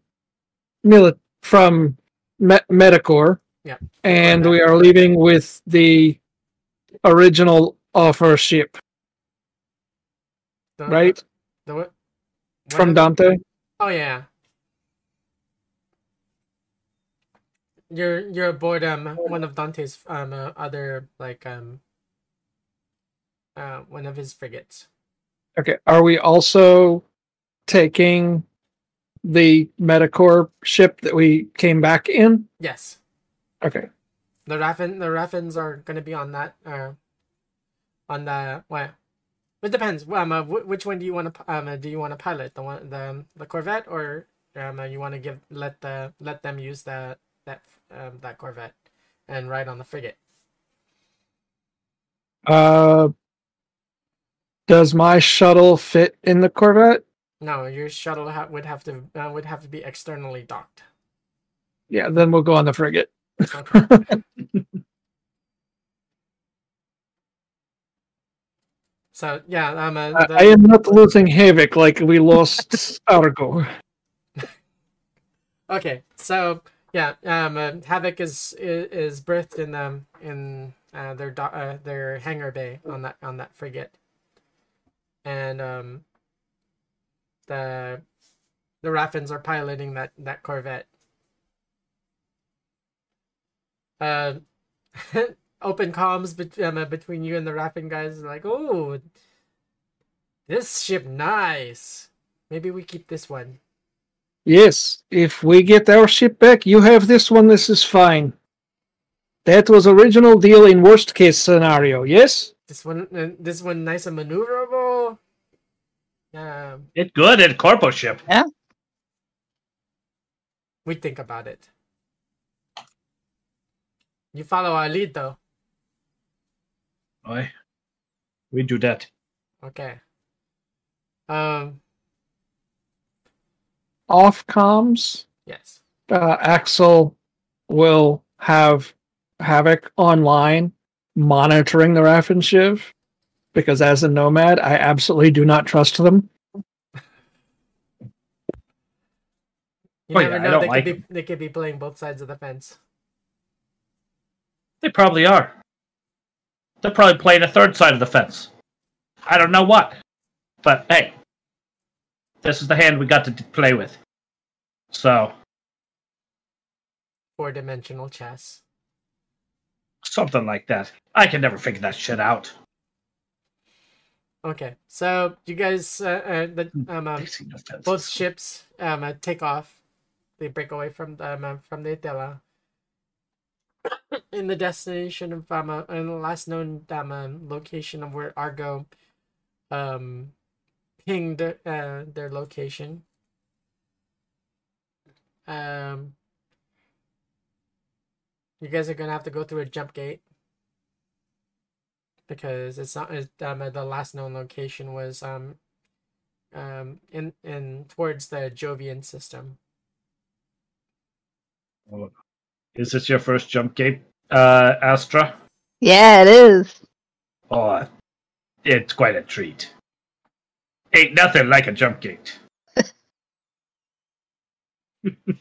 Mili- from Me- Metacor. Yeah. And we are leaving with the original offer ship, the, right? The, what? From Dante. Oh yeah. You're you're aboard um one of Dante's um uh, other like um uh one of his frigates. Okay. Are we also taking the Metacor ship that we came back in? Yes. Okay. The Raffen the Raffens are gonna be on that uh on the what it depends. Um, uh, which one do you want to um uh, do you want to pilot the one the the Corvette or um uh, you want to give let the let them use that that um that Corvette and ride on the frigate? Uh, does my shuttle fit in the Corvette? No, your shuttle ha- would have to uh, would have to be externally docked. Yeah, then we'll go on the frigate. Okay. so yeah, um, uh, I, the- I am not losing Havoc like we lost Argo. Okay, so yeah, um, uh, Havoc is, is is berthed in um in uh, their do- uh, their hangar bay on that on that frigate, and um, the the Raffens are piloting that that Corvette. Uh, open comms bet- um, uh, between you and the Raffen guys like, oh, this ship nice. Maybe we keep this one. Yes, if we get our ship back, you have this one. This is fine. That was original deal in worst case scenario. Yes. This one, uh, this one, nice and maneuverable. Yeah, It's good at corpo ship. Yeah. We think about it. You follow our lead, though. Aye. We do that. Okay. Um. Off comms, Yes. uh, Axel will have Havoc online monitoring the Raffen Shiv because as a nomad, I absolutely do not trust them. You Oh, never yeah, I know. don't They like could be. They could be playing both sides of the fence. They probably are. They're probably playing a third side of the fence. I don't know what. But hey, this is the hand we got to play with. So, Four dimensional chess. something like that. I can never figure that shit out. Okay. So you guys, uh, uh the um, um They see no fences. both ships um uh, take off. They break away from the um, uh, from the Attila. In the destination of um, uh, in the last known um, uh, location of where Argo um pinged uh, their location. Um, you guys are gonna have to go through a jump gate because it's not it's, um, the last known location was um um in in towards the Jovian system. Is this your first jump gate, uh, Astra? Yeah, it is. Oh, it's quite a treat. Ain't nothing like a jump gate.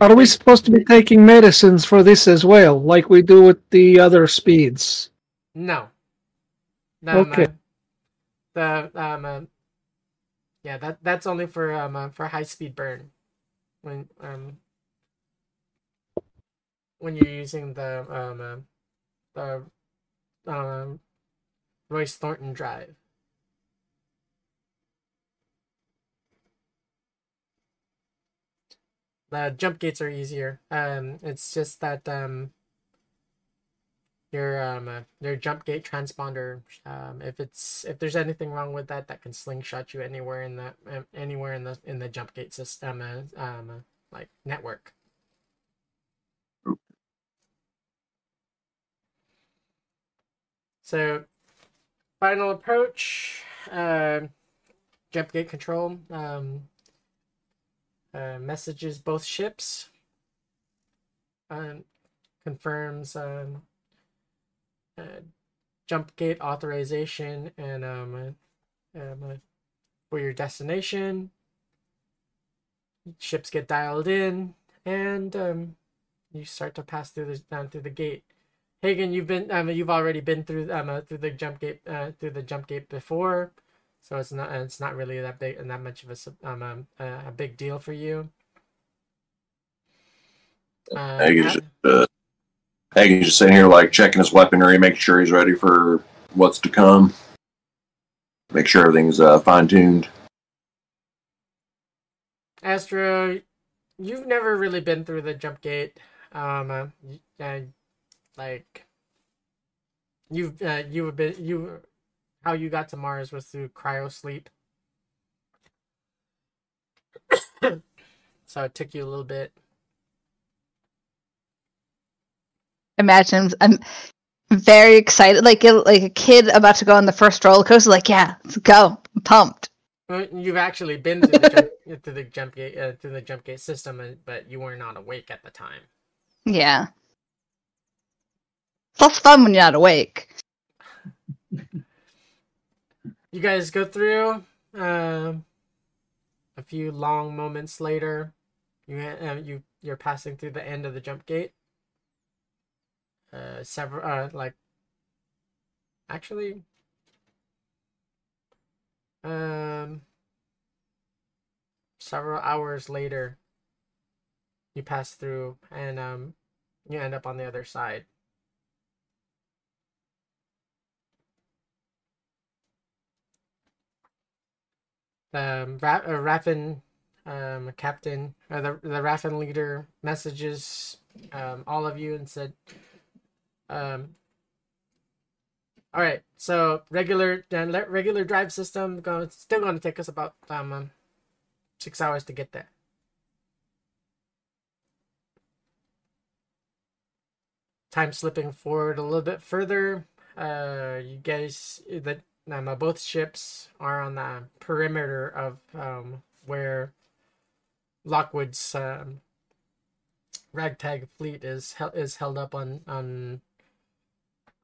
Are we supposed to be taking medicines for this as well, like we do with the other speeds? No. No, Okay. um, the um, uh, yeah, that that's only for um uh, for high speed burn when um when you're using the um uh, the um Royce Thornton drive. The jump gates are easier. Um, it's just that um your um uh, your jump gate transponder um if it's if there's anything wrong with that that can slingshot you anywhere in the um, anywhere in the in the jump gate system uh, um uh, like network so final approach uh, jump gate control um uh, messages both ships um confirms um uh, jump gate authorization and um, uh, um uh, for your destination. Ships get dialed in, and um, you start to pass through down through the gate. Hagen, you've been um, you've already been through um uh, through the jump gate uh, through the jump gate before, so it's not it's not really that big and that much of a um, um uh, a big deal for you. Uh, just, uh, just sitting here like checking his weaponry, making sure he's ready for what's to come. Make sure everything's uh, fine tuned. Astro, you've never really been through the jump gate. Um, uh, uh, like you've uh, you have been you how you got to Mars was through cryo sleep. so it took you a little bit. Imagine I'm very excited, like like a kid about to go on the first roller coaster. Like, yeah, let's go, I'm pumped. You've actually been through the jump, the jump gate uh, through the jump gate system, but you were not awake at the time. Yeah, it's less fun when you're not awake. You guys go through. Um, a few long moments later, you uh, you you're passing through the end of the jump gate. Uh, several uh like. Actually. Um. Several hours later. You pass through and um, you end up on the other side. Um, Ra- uh, Raffen, um, captain, uh, the the Raffen leader messages um, all of you and said, um, "All right, so regular regular drive system going still going to take us about um, um six hours to get there." Time slipping forward a little bit further. Uh, you guys, the um, both ships are on the perimeter of um, where Lockwood's um, ragtag fleet is is held up on on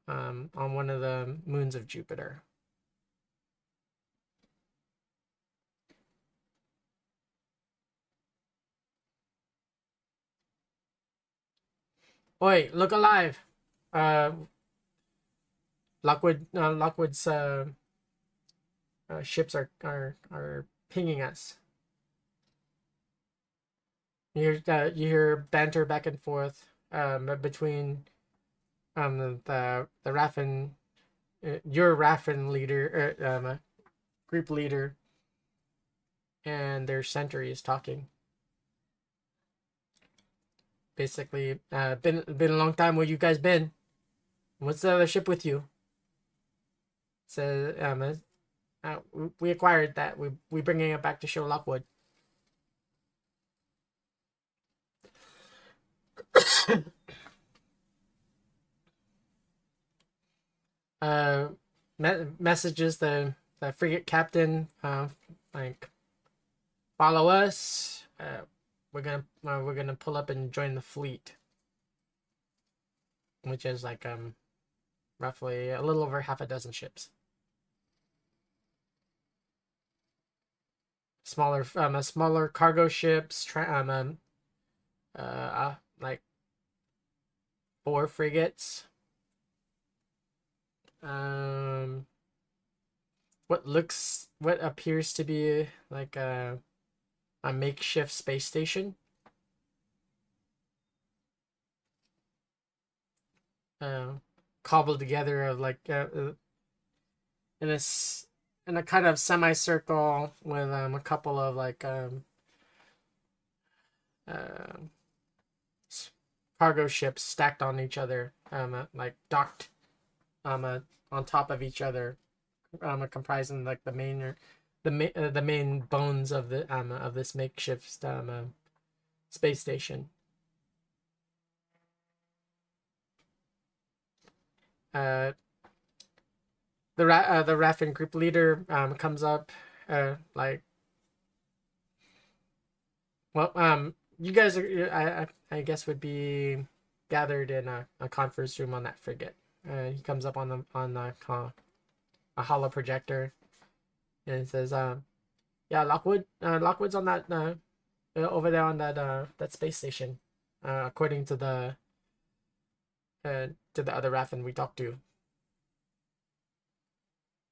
um, on one of the moons of Jupiter. Oi, look alive! Uh, Lockwood, uh, Lockwood's uh, uh, ships are, are are pinging us. You hear uh, you hear banter back and forth um, between um the the, Raffen, uh, your Raffen leader, uh, um, uh, group leader, and their sentry is talking. Basically, uh, been been a long time. Where you guys been? What's the other ship with you? So um, uh, uh, we- acquired that. We we bringing it back to show Lockwood. uh, me- messages the the frigate captain. Uh, like follow us. Uh, we're gonna uh, we're gonna pull up and join the fleet, which is like um roughly a little over half a dozen ships. Smaller um uh, smaller cargo ships, tra- um, um uh, uh like four frigates. Um, what looks what appears to be like a a makeshift space station. Uh, cobbled together of like uh, uh, in a s- in a kind of semicircle with um a couple of like um uh, cargo ships stacked on each other um uh, like docked um uh, on top of each other um uh, comprising like the main the main uh, the main bones of the um of this makeshift um uh, space station. Uh the uh, the Raffen group leader um comes up uh like well um you guys are I I, guess would be gathered in a, a conference room on that frigate. Uh, he comes up on the on the co- a hollow projector and he says um yeah Lockwood uh, Lockwood's on that uh, uh, over there on that uh that space station uh according to the uh to the other Raffen we talked to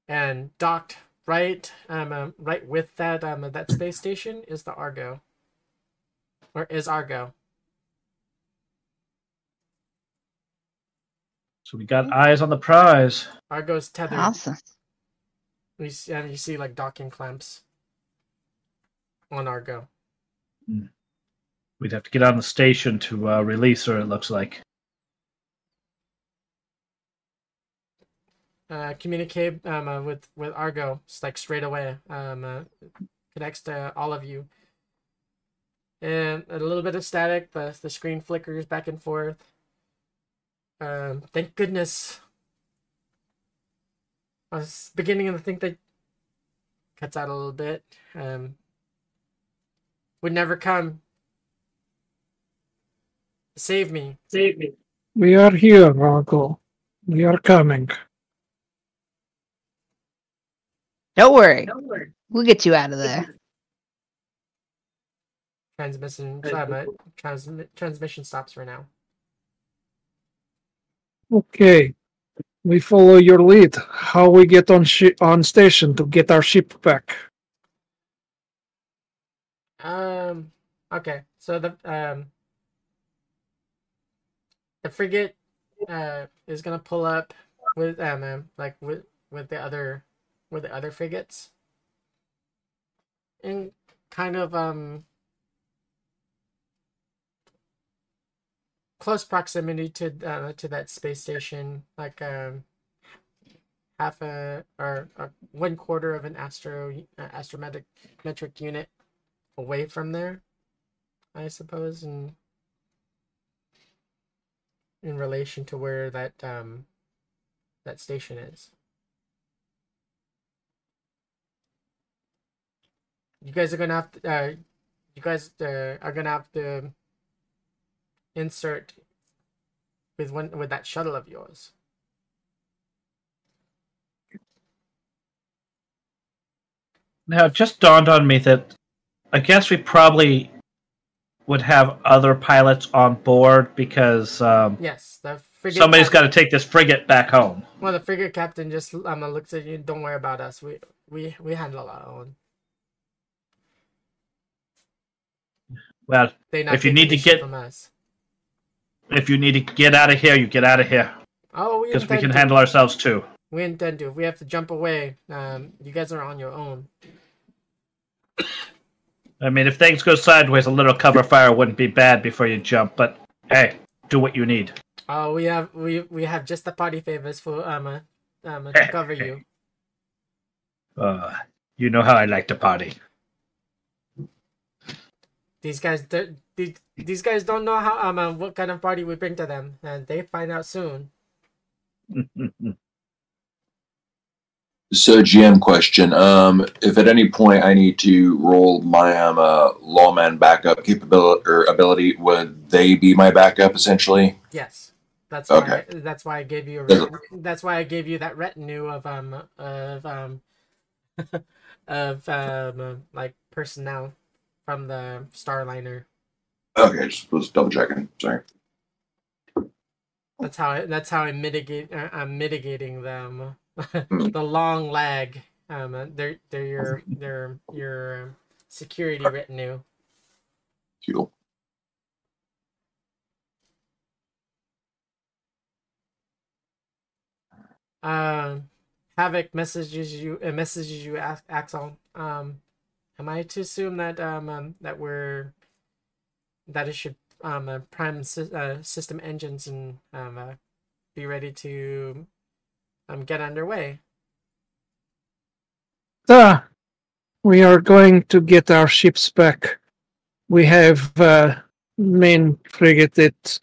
and docked right um, um right with that um that space station is the Argo or is Argo So we got eyes on the prize. Argo's tethered Awesome. you see, and you see like docking clamps on Argo We'd have to get on the station to uh, release her. It looks like. Uh communicate um uh, with with Argo just like straight away um uh, connects to all of you and a little bit of static the the screen flickers back and forth um thank goodness I was beginning to think that cuts out a little bit um would never come save me Save me. We are here, Argo. We are coming. Don't worry. We'll get you out of there. transmission Hey, uh, transmission stops for now Okay. We follow your lead. How we get on shi on station to get our ship back? Um. Okay. So the um. The frigate, uh, is gonna pull up with um, um like with with the other, with the other frigates. And kind of um. Close proximity to uh, to that space station, like um. Half a or, or one quarter of an astro uh, astrometric metric unit away from there, I suppose, in in relation to where that um that station is. You guys are gonna have to. Uh, you guys uh, are gonna have to insert with one with that shuttle of yours. Now, it just dawned on me that I guess we probably would have other pilots on board because um, Yes, the frigate. somebody's got to take this frigate back home. Well, the frigate captain just um looks at you. Don't worry about us. We we we handle our own. Well, If you need to get- if you need to get out of here, you get out of here Oh, we because we intend can to. handle ourselves too. We intend to. If we have to jump away, um, you guys are on your own. I mean, if things go sideways, a little cover fire wouldn't be bad before you jump. But hey, do what you need. Oh, we have we we have just the party favors for um uh, um to cover you. Uh, you know how I like to party. These guys, these these guys don't know how um uh, what kind of party we bring to them, and they find out soon. So, GM question: um, If at any point I need to roll my um, uh, lawman backup capability or ability, would they be my backup essentially? Yes, that's why. Okay. That's why I gave you. A ret- that's why I gave you that retinue of um of um of um like personnel from the Starliner. Okay, just was double checking. Sorry. That's how I, that's how I mitigate. Uh, I'm mitigating them. Hmm. the long lag. Um, uh, they're they're your they're your um, security retinue. Cool. Um, Havoc messages you uh, messages you Ax- Axel. Um, am I to assume that um, um that we're that it should um uh, prime sy- uh, system engines and um uh, be ready to um get underway? Ah, we are going to get our ships back. We have uh, main frigate that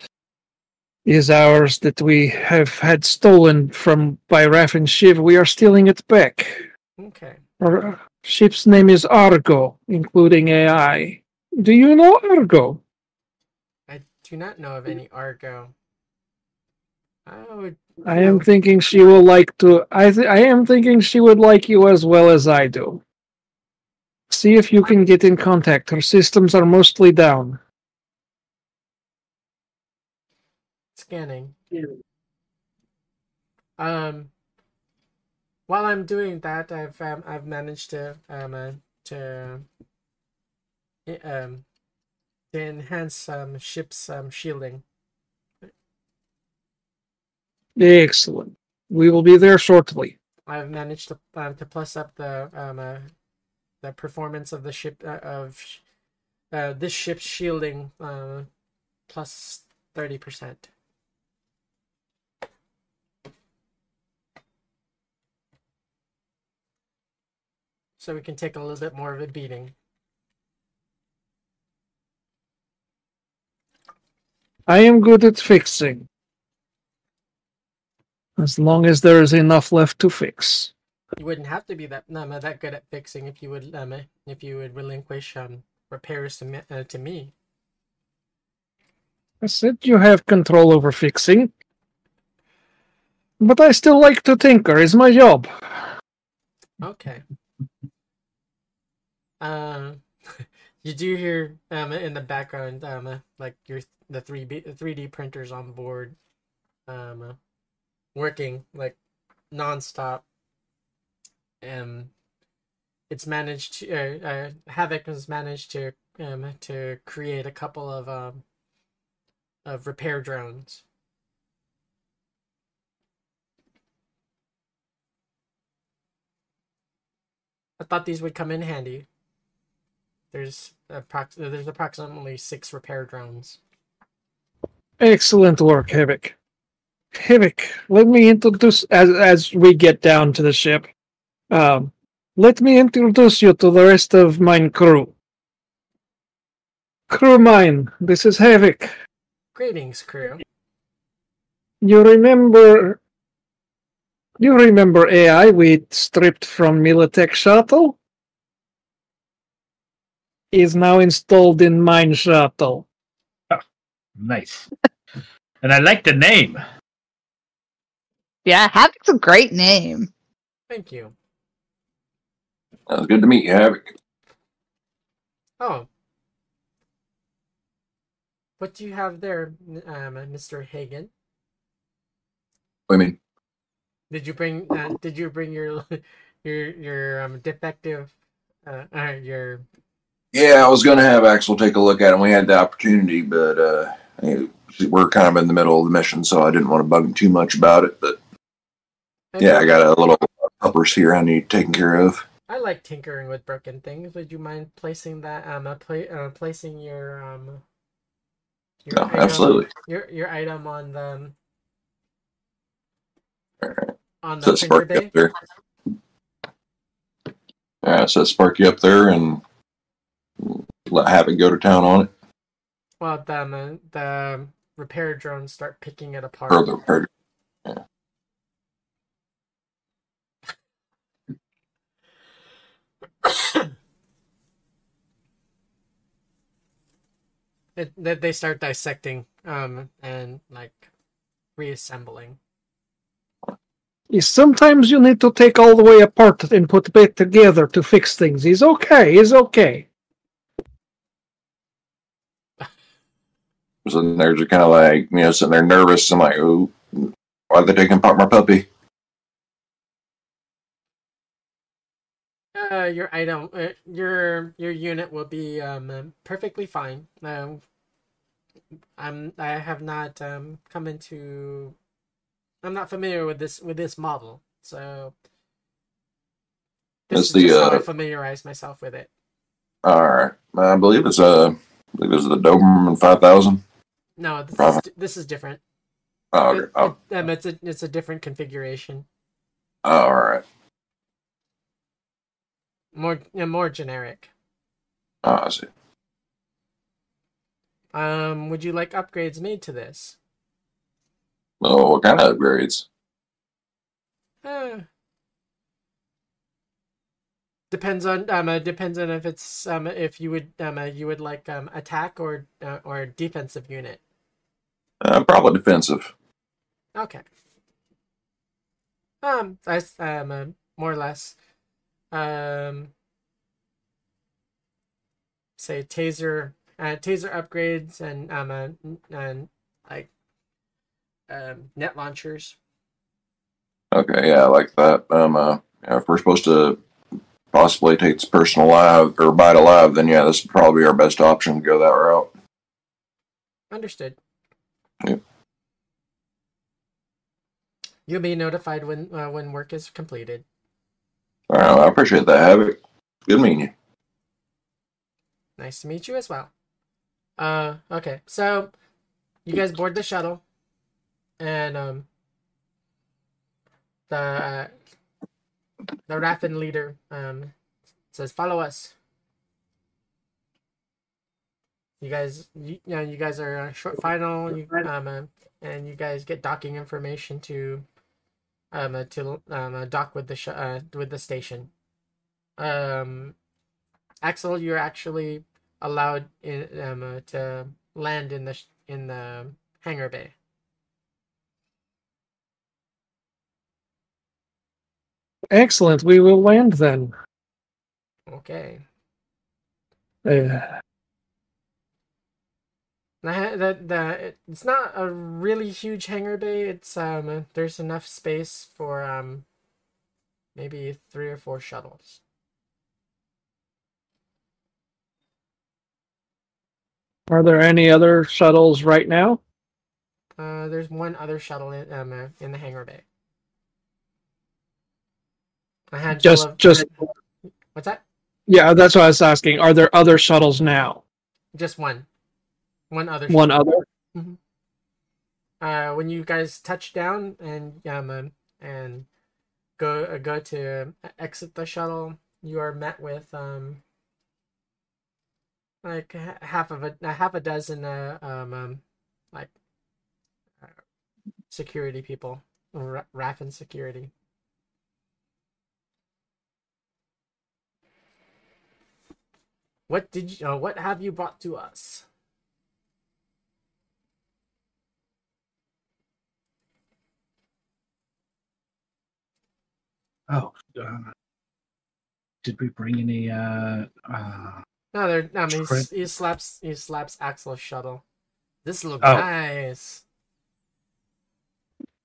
is ours that we have had stolen from by Raffen Shiv. We are stealing it back. Okay. Uh, ship's name is Argo, including AI. Do you know Argo? I do not know of any Argo. I would. I am thinking she will like to. I th- I am thinking she would like you as well as I do. See if you can get in contact. Her systems are mostly down. scanning. Um, while I'm doing that, I've um, I've managed to um uh, to um to enhance um ship's um shielding. Excellent. We will be there shortly. I've managed to um, to plus up the um uh, the performance of the ship uh, of uh this ship's shielding uh plus thirty percent. So we can take a little bit more of a beating. I am good at fixing. As long as there is enough left to fix. You wouldn't have to be that um, that good at fixing if you would um if you would relinquish um repairs to me, uh, to me. I said you have control over fixing. But I still like to tinker, is my job. Okay. Um, you do hear um in the background um like your the three B three D printers on board, um, working like nonstop. Um, it's managed to uh, uh, Havoc has managed to um to create a couple of um of repair drones. I thought these would come in handy. There's approx- there's approximately six repair drones. Excellent work, Havoc. Havoc, let me introduce as as we get down to the ship. Um, let me introduce you to the rest of mine crew. Crew mine, this is Havoc. Greetings, crew. You remember? You remember AI we stripped from Militech shuttle? Is now installed in mine shuttle. Nice. and I like the name. Yeah, Havoc's a great name. Thank you. That was good to meet you, Havoc. Oh. What do you have there, um, Mr. Hagen? What do you mean? Did you bring uh, did you bring your your your um defective uh, uh your Yeah, I was going to have Axel take a look at it. And we had the opportunity, but uh, we're kind of in the middle of the mission, so I didn't want to bug him too much about it. But yeah, I got a little uppers here I need taken care of. I like tinkering with broken things. Would you mind placing that um pla- uh, placing your um your No, absolutely. your your item on the All right. on the So printer spark bay? up there. All right, so spark you up there and let Havoc go to town on it. Well, the um, the repair drones start picking it apart. Or the or, it, they, they start dissecting um and like reassembling sometimes you need to take all the way apart and put it back together to fix things. He's okay. He's okay. So they're just kind of like, you know, sitting there nervous. I'm like, ooh, why are they taking apart my puppy? Uh, your item, uh, your your unit will be um perfectly fine. Um, I'm I have not um come into, I'm not familiar with this with this model, so this It's is the, just how I uh, familiarize myself with it. All right. I believe it's uh, I believe it's the Doberman 5000. No, this is this is different. Oh, It- oh, it- um, it's a it's a different configuration, all right. more more generic. Oh, I see. Um, would you like upgrades made to this? Oh, what kind of upgrades? Uh, depends on um uh, depends on if it's um if you would um uh, you would like um attack or uh, or defensive unit. Uh, probably defensive. Okay. Um, I um, uh, more or less, um, say taser uh taser upgrades and um uh, and like um net launchers. Okay, yeah, I like that. Um, uh, yeah, if we're supposed to possibly take this person alive or bite alive, then yeah, this would probably be our best option to go that route. Understood. Yep. You'll be notified when uh, when work is completed. All right, I appreciate that, Havoc. Good meeting you. Nice to meet you as well. Uh, okay, so you guys board the shuttle, and um, the uh, the Raffen leader um says, "Follow us." You guys, you, you know, you guys are uh, short final, you, um, uh, and you guys get docking information to um uh, to um uh, dock with the sh- uh, with the station. Um, Axel, you're actually allowed in um uh, to land in the sh- in the hangar bay. Excellent. We will land then. Okay. Uh, The, the, it's not a really huge hangar bay. It's um there's enough space for um maybe three or four shuttles. are there any other shuttles right now? Uh, there's one other shuttle in um uh, in the hangar bay. A handful Just, just what's that? yeah. That's what I was asking. Are there other shuttles now? Just one, one other. One other. uh when you guys touch down and um uh, and go uh, go to exit the shuttle you are met with um like half of a, half a dozen uh, um, um like uh, security people Ra- Raffen security what did you uh, what have you brought to us Oh, uh, did we bring any? Uh, uh, No, they're. I mean, Trent- he, he slaps. He slaps Axel's shuttle. This looks Oh. nice.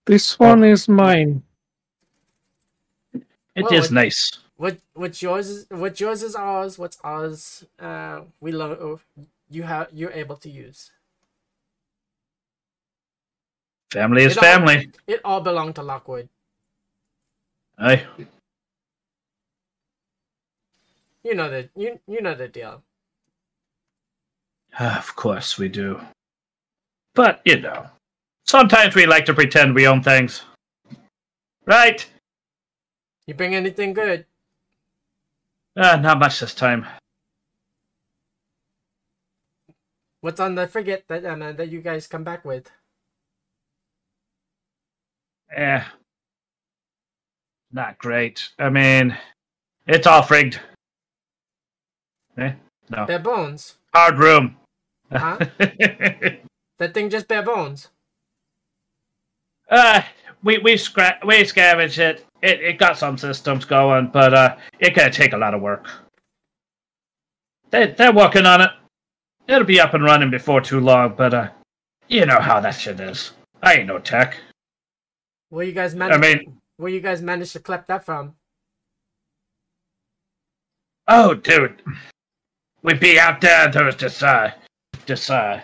This one is mine. it is Well, it- nice. What what's yours is what yours is ours. What's ours? Uh, we love. You have. You're able to use. Family is It all- family. It all belonged to Lockwood. Aye. You know the you you know the deal. Of course we do. But, you know, sometimes we like to pretend we own things. Right? You bring anything good? Uh, not much this time. What's on the frigate that um, uh, that you guys come back with? Eh. Not great. I mean, it's all frigged. Eh? No. Bare bones. Hard room. Huh? That thing just bare bones. uh, we we scra- we scavenged it. It it got some systems going, but uh, it gonna take a lot of work. They they're working on it. It'll be up and running before too long, but uh, you know how that shit is. I ain't no tech. Where you guys manage? I mean, where you guys managed to collect that from? oh, dude, we'd be out there. There was this uh, this uh,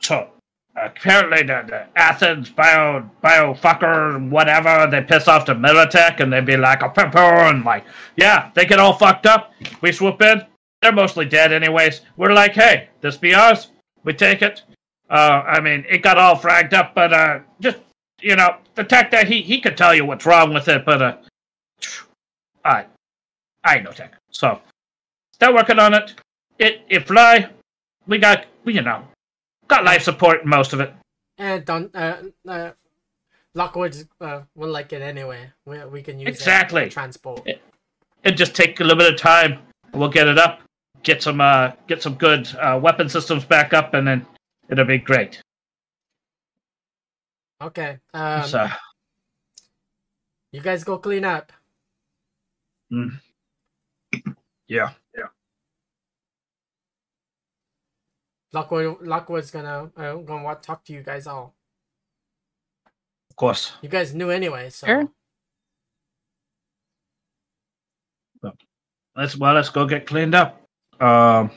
so apparently the, the Athens bio bio fucker whatever they piss off the Militech and they'd be like a pimper and like yeah they get all fucked up. We swoop in. They're mostly dead anyways. We're like, hey, this be ours. We take it. Uh, I mean, it got all fragged up, but uh, just you know, the tech that he he could tell you what's wrong with it, but uh, I I ain't no tech, so still working on it. It it fly. We got you know got life support most of it. And don't uh, uh Lockwood uh, will like it anyway. We we can use it Exactly. for transport. It- It just take a little bit of time. We'll get it up, get some uh get some good uh, weapon systems back up, and then it'll be great. Okay. Um, so you guys go clean up. yeah, yeah. Lockwood Lockwood's gonna uh, gonna want to talk to you guys all. of course. You guys knew anyway, so Sure. Let's well, let's go get cleaned up. Um,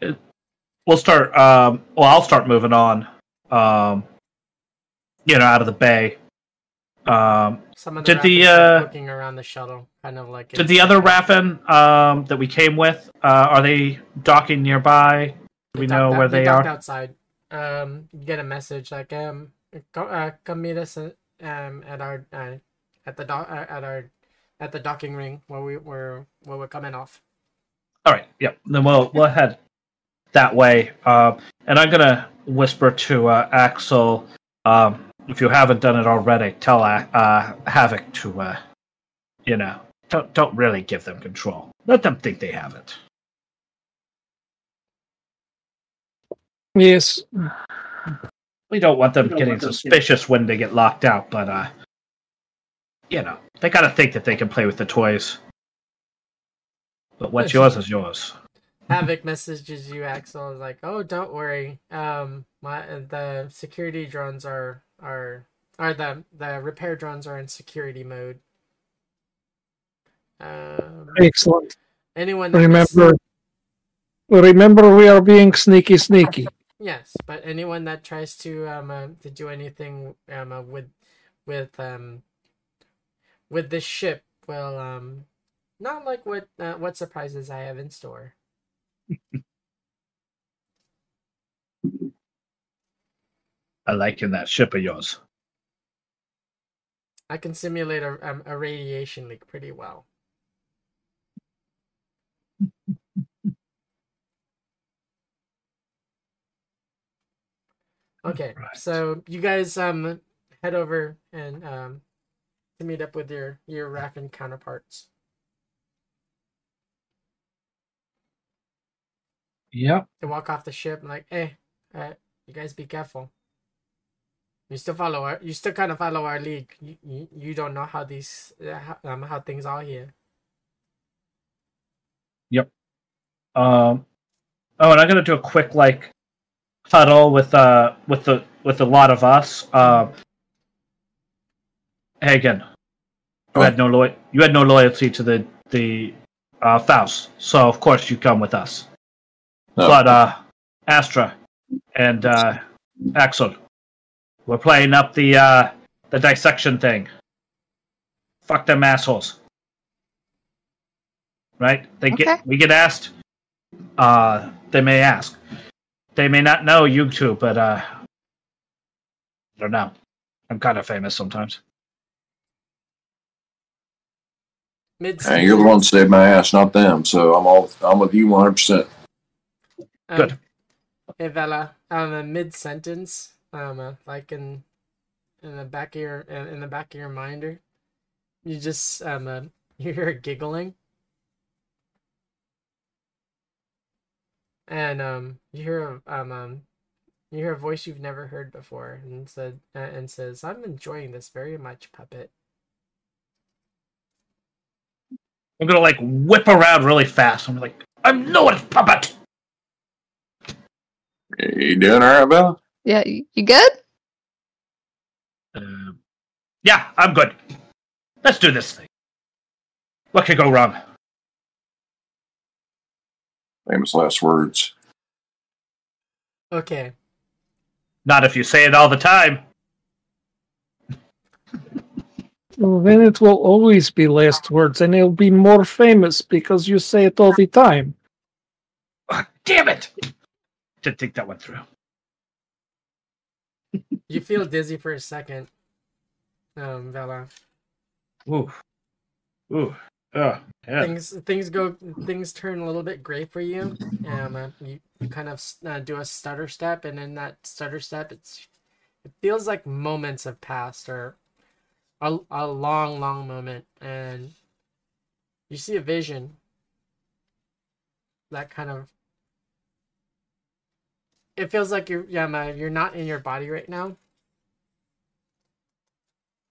it- we'll start. Um, well, I'll start moving on. Um, you know, out of the bay. Um, some of the Did the, uh, looking around the shuttle, kind of like did the other Raffen um, that we came with? Uh, are they docking nearby? Do we know where out- they are? outside. Um, get a message like um, go, uh, come meet us at, um at our uh, at the dock uh, at our at the docking ring where we were where we're coming off. All right. Yep. Then we'll we'll head that way. Um, and I'm gonna whisper to uh, Axel. Um, if you haven't done it already, tell uh, uh, Havoc to, uh, you know, don't don't really give them control. Let them think they have it. Yes. We don't want them getting suspicious when they get locked out, but uh, you know, they gotta think that they can play with the toys. But what's yours is yours. Havoc messages you, Axel, is like, "Oh, don't worry. Um, my the security drones are are are the the repair drones are in security mode. Um, Excellent. anyone Remember, remember, we are being sneaky, sneaky. yes, but anyone that tries to um uh, to do anything um uh, with with um with this ship will um not like what uh, what surprises I have in store. I like in that ship of yours. I can simulate a um, a radiation leak pretty well. Okay, Right. so you guys um head over and um to meet up with your your Raffen counterparts. Yep. They walk off the ship and like, hey, uh, you guys be careful. You still follow our, you still kind of follow our league. You, you, you don't know how these uh, how, um how things are here. Yep. Um, oh, and I'm gonna do a quick like huddle with uh with the with a lot of us. Um, Hagen, you had no loy- you had no loyalty to the the uh, Faust, so of course you come with us. No. But uh, Astra and uh, Axel, we're playing up the uh, the dissection thing. Fuck them assholes. Right? They Okay. get we get asked. Uh, they may ask. They may not know you two, but uh, I don't know. I'm kind of famous sometimes. Mid Hey, you're the one that saved my ass, not them. So I'm all I'm with you 100. percent um, Good. Hey Vela, um, a mid sentence, um, uh, like in in the back of your in in the back of your minder, you just um uh, you hear giggling, and um you hear um um you hear a voice you've never heard before, and said uh, and says, "I'm enjoying this very much, puppet." I'm gonna like whip around really fast. I'm like, I'm no puppet. You doing all right, Bella? Yeah, you you good? Um, yeah, I'm good. Let's do this thing. What could go wrong? Famous last words. Okay. Not if you say it all the time. Well, then it will always be last words, and it'll be more famous because you say it all the time. Ah, damn it! Didn't think that one through. You feel dizzy for a second, um, Vela. Ooh, ooh, oh, yeah. Things things go things turn a little bit gray for you. Um, uh, you, you kind of uh, do a stutter step, and in that stutter step, it's it feels like moments have passed, or a a long, long moment, and you see a vision. That kind of. It feels like you're yeah, ma, you're not in your body right now.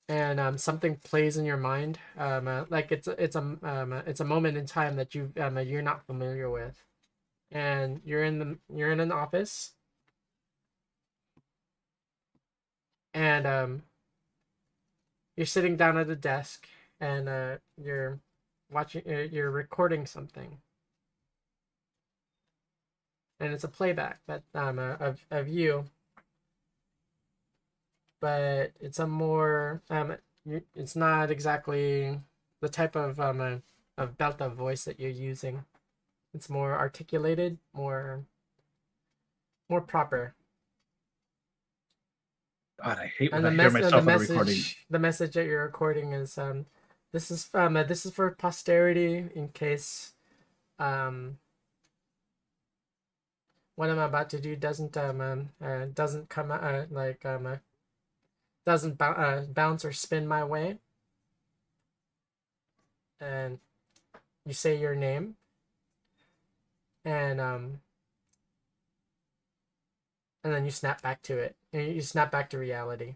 and um, something plays in your mind. Um, uh, like it's it's a um, it's a moment in time that you um, you're not familiar with, and you're in the you're in an office, and um, you're sitting down at a desk, and uh, you're watching uh, you're recording something, and it's a playback that um uh, of of you. But it's a more um it's not exactly the type of um uh, of delta voice that you're using. It's more articulated more more proper. God, I hate when the, I hear myself the on a message recording. the message that you're recording is um this is um uh, this is for posterity in case um what I'm about to do doesn't um, um uh, doesn't come uh, like um uh, doesn't uh, bounce or spin my way and you say your name and um and then you snap back to it you snap back to reality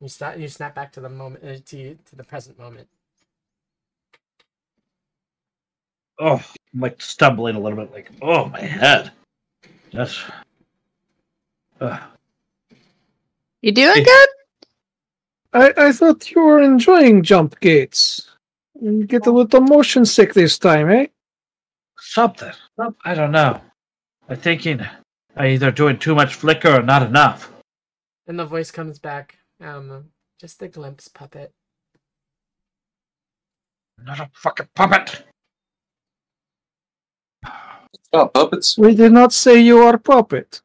you snap you snap back to the moment uh, to to the present moment Oh, I'm like stumbling a little bit. Like, oh, my head. That's. Ugh. You doing Hey. good? I, I thought you were enjoying jump gates. You get a little motion sick this time, eh? something. I don't know. I'm thinking I either doing too much flicker or not enough. and the voice comes back um just a glimpse puppet Not a fucking puppet. Oh, puppets. We did not say you are puppet.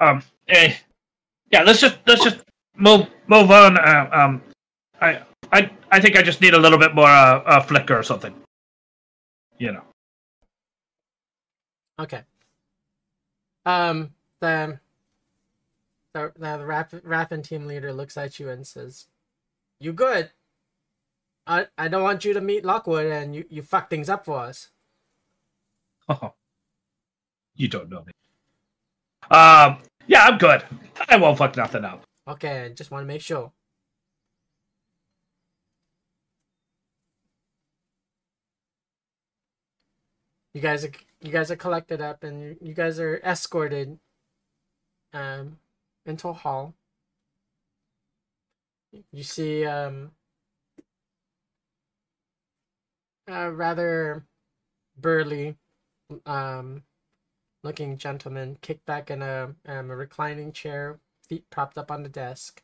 Um. Eh. Yeah. Let's just let's just move move on. Uh, um. I I I think I just need a little bit more uh, uh flicker or something. You know. Okay. Um, the the the, the Raff, Raffen team leader looks at you and says, "You good? I I don't want you to meet Lockwood and you you fuck things up for us." Oh. You don't know me. Um. Yeah, I'm good. I won't fuck nothing up. Okay, I just want to make sure. You guys are you guys are collected up and you, you guys are escorted um into a hall. You see um a rather burly um looking gentleman kicked back in a um, a reclining chair feet propped up on the desk.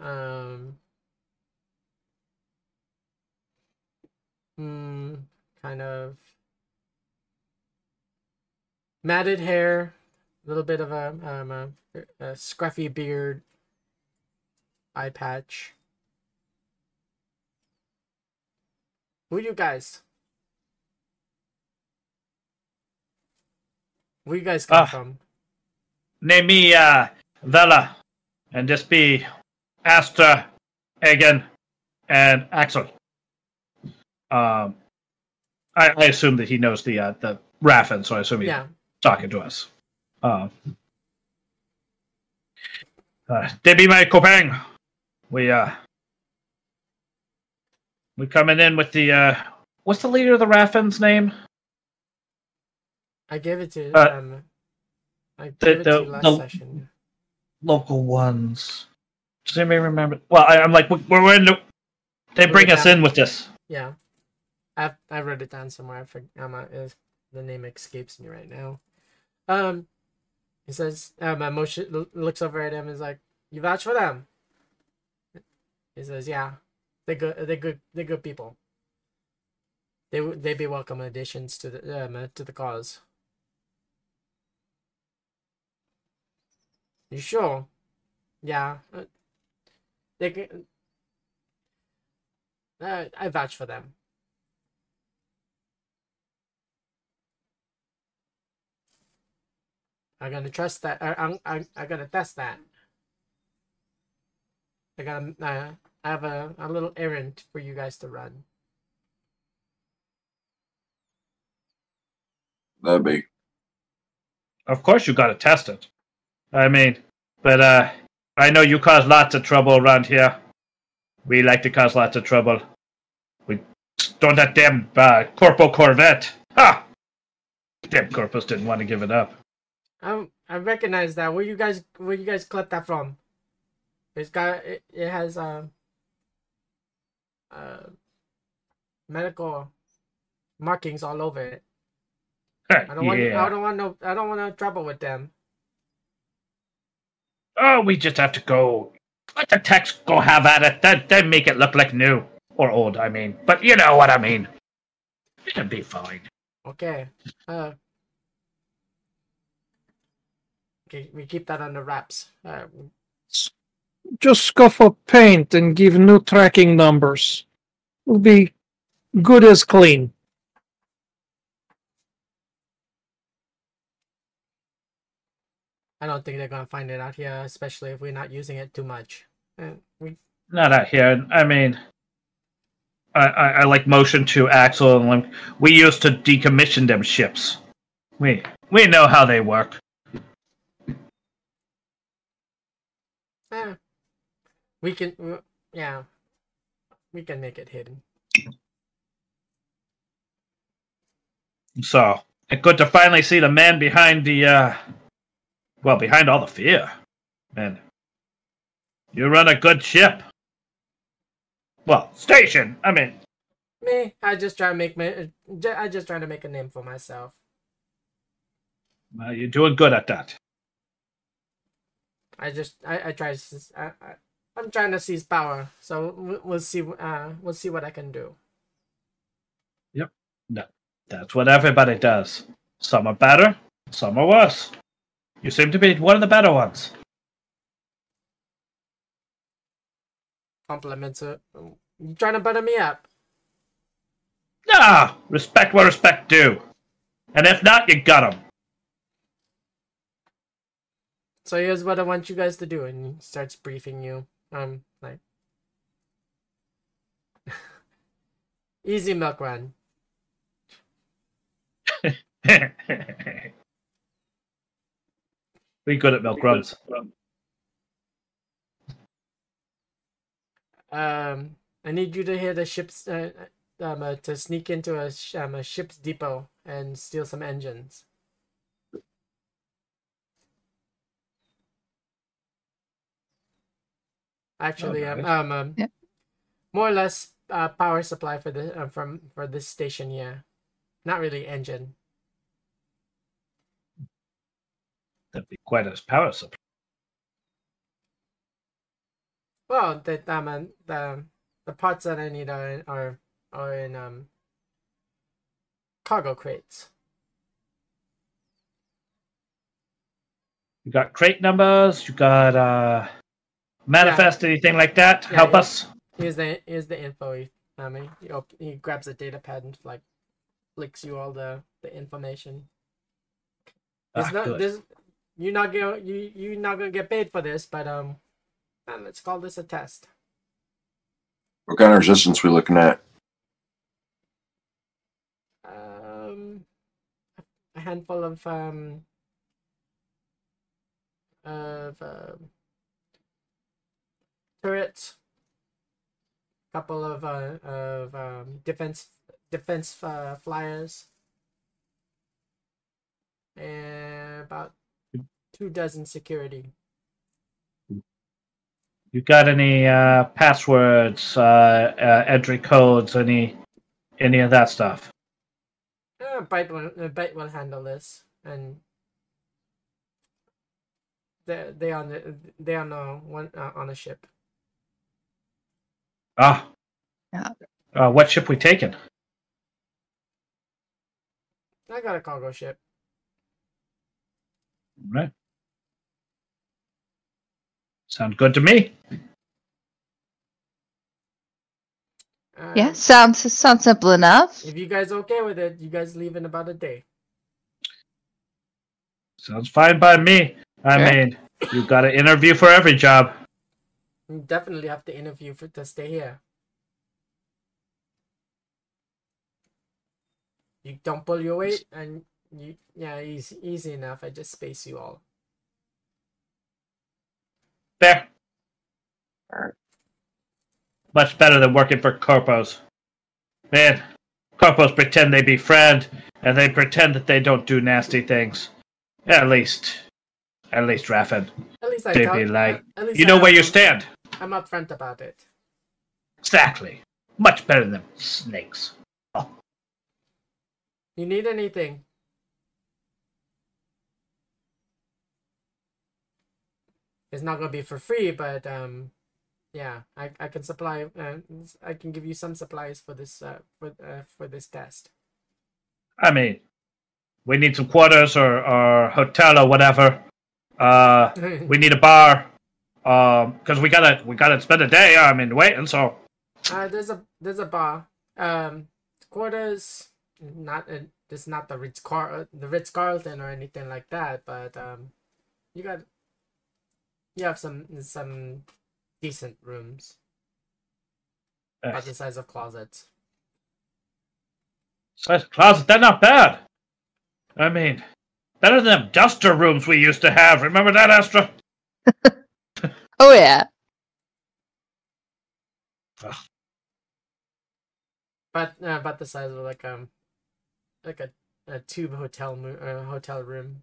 Um, hmm, kind of matted hair, a little bit of a um a, a scruffy beard, eye patch. Who you guys? Where you guys come Ah. from? Name me uh Vela, and this be Astra, Egan, and Axel. Um, I, I assume that he knows the uh, the Raffen, so I assume he's Yeah. talking to us. Um, uh, they be my copain. We uh, we coming in with the uh, what's the leader of the Raffens name? I gave it to Uh, um. I the- gave it to the- last the- session. Local ones. Does anybody remember? Well, I, I'm like, we're, we're in. The, they bring us in with this. Yeah. I I wrote it down somewhere. I forget. The name escapes me right now. Um, he says, um, uh, Moshe l- looks over at him and is like, "You vouch for them." He says, "Yeah, they good. They good. They good people. They they be welcome additions to the um, uh, to the cause." You sure? Yeah. uh, They can. Uh, I vouch for them. I'm gonna trust that. I, I'm, I'm, I gotta test that. I gotta. Uh, I have a, a little errand for you guys to run. That'd be. Of course, you got to test it. I mean, but uh, I know you cause lots of trouble around here. We like to cause lots of trouble. We don't that damn uh, Corpo Corvette. Ha! Damn Corpus didn't want to give it up. Um, I recognize that. Where you guys, where you guys clipped that from? It's got. It, it has um. Uh, medical markings all over it. I don't want. I don't want no. I don't want no trouble with them. Oh, we just have to go. Let the techs go have at it. Then, then make it look like new or old. I mean, but you know what I mean. It'll be fine. Okay. Uh. Okay, we keep that under wraps. Uh, Just scuff up paint and give new tracking numbers. We'll be good as clean. I don't think they're gonna find it out here, especially if we're not using it too much. Uh, we Not out here. I mean, I, I, I like motion to Axel and Lim. We used to decommission them ships. We we know how they work. Eh, we can, yeah, we can make it hidden. So it's good to finally see the man behind the uh, well, behind all the fear. Man, you run a good ship. Well, station. I mean, Me, I just try to make my, I just try to make a name for myself. well, you're doing good at that. I just, I, I try to, I'm trying to seize power. So we'll see, uh, we'll see what I can do. Yep. No, that's what everybody does. Some are better, some are worse. You seem to be one of the better ones. Compliments, uh, you trying to butter me up? Ah, respect where respect due. And if not, you got 'em. So here's what I want you guys to do, and he starts briefing you. Um, like, easy milk run. Be good at milk runs. Um, I need you to hear the ship's, uh, um, uh, to sneak into a, sh- um, a ship's depot and steal some engines. Actually, um, Okay. um, um Yep. more or less uh, power supply for the uh, from for this station here. Not really engine. That'd be quite a power supply. Well, the um, the the parts that I need are in, are are in um cargo crates. You got crate numbers, you got uh manifest, anything like that? Yeah, Help yeah. us. Here's the here's the info. He, I mean, he, op- he grabs a data pad and like flicks you all the the information. It's Ah, not good. this. You're not gonna you you're not gonna get paid for this, but um, um, let's call this a test. What kind of resistance we looking at? Um, a handful of um of um turrets, a couple of uh of um defense defense uh, flyers, and about two dozen security. You got any uh, passwords, uh, uh, entry codes, any any of that stuff? Uh, Bite will uh, Bite will handle this, and they they on the they on a one uh, on a ship. Ah. Yeah. Uh, what ship we taking? I got a cargo ship. Right. Sounds good to me. Uh, Yeah, sounds sounds simple enough. If you guys okay with it, you guys leave in about a day. Sounds fine by me. I Sure. mean, you got to interview for every job. You definitely have to interview for to stay here. You don't pull your weight, and you yeah, easy easy enough. I just space you all. There. Alright. Much better than working for corpos. Man, corpos pretend they be befriend, and they pretend that they don't do nasty things. At least, at least Raffen. At least I They be like, at least You I know where you stand. I'm upfront about it. Exactly. Much better than snakes. You need anything? It's not gonna be for free, but um, yeah, I, I can supply. Uh, I can give you some supplies for this uh, for uh, for this test. I mean, we need some quarters or, or hotel or whatever. Uh, we need a bar. Um, because we gotta we gotta spend a day. I mean, waiting. So Uh, there's a there's a bar. Um, quarters. Not uh, it's not the Ritz Car the Ritz Carlton or anything like that, but um, you got you have some some decent rooms uh, about the size of closets. size closet. They're not bad. I mean, better than them duster rooms we used to have. Remember that, Astra? Oh yeah. But uh, about the size of like um like a, a tube hotel mo- uh, hotel room.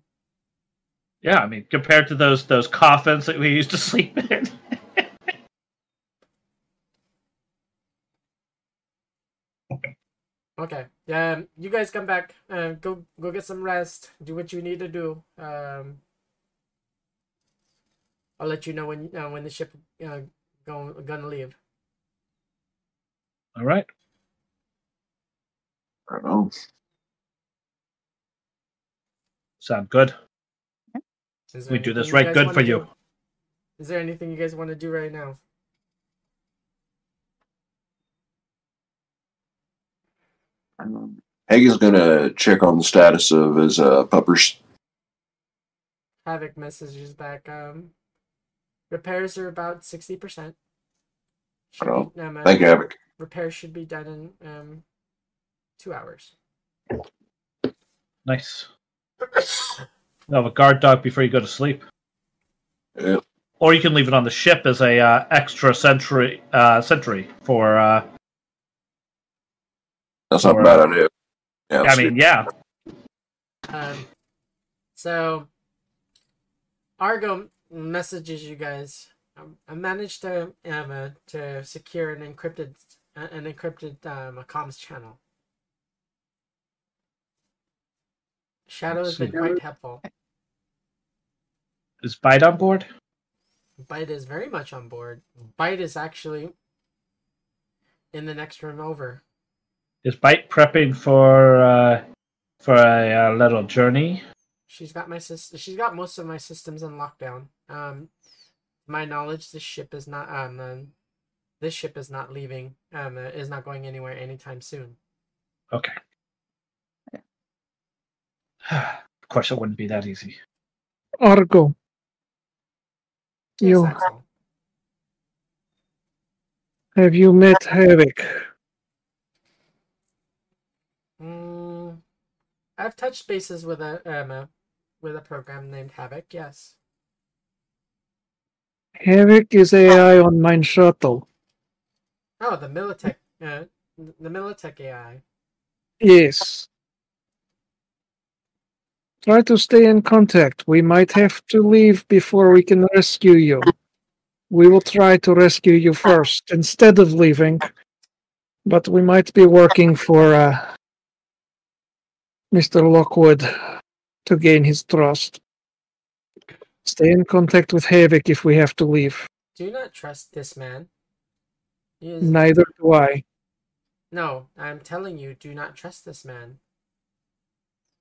Yeah, I mean, compared to those those coffins that we used to sleep in. Okay. Yeah. Um, you guys come back. Uh, go go get some rest. Do what you need to do. Um. I'll let you know when uh, when the ship uh, go, gonna leave. All right. Right on. Sound good. Is there We do this right good wanna for you. do? Is there anything you guys want to do right now? Um, Hagen's gonna check on the status of his uh, puppers. Havoc messages back. Um, repairs are about sixty percent. Oh, Thank you, Havoc. Repairs should be done in um two hours. Nice. You have a guard dog before you go to sleep, Yeah. or you can leave it on the ship as a uh, extra sentry uh, sentry for. Uh, That's not a bad idea. Yeah, I mean, do- yeah. Um, so Argo messages you guys. Um, I managed to um, uh, to secure an encrypted uh, an encrypted um, a comms channel. Shadow has been quite helpful. Is Bite on board? Bite is very much on board. Bite is actually in the next room over. Is Bite prepping for uh, for a, uh little journey? She's got my sys- She's got most of my systems in lockdown. Um, my knowledge, this ship is not um, um this ship is not leaving. Um, uh, is not going anywhere anytime soon. Okay. Of course, it wouldn't be that easy. Argo. Yes, You Axel. have you met Havoc? Mm, I've touched bases with a um a, with a program named Havoc. Yes. Havoc is AI on mine shuttle. Oh, the Militech. Uh, the Militech AI. Yes. Try to stay in contact. We might have to leave before we can rescue you. We will try to rescue you first instead of leaving. But we might be working for uh, Mr. Lockwood to gain his trust. Stay in contact with Havoc if we have to leave. Do not trust this man. Is Neither do I. No, I'm telling you, do not trust this man.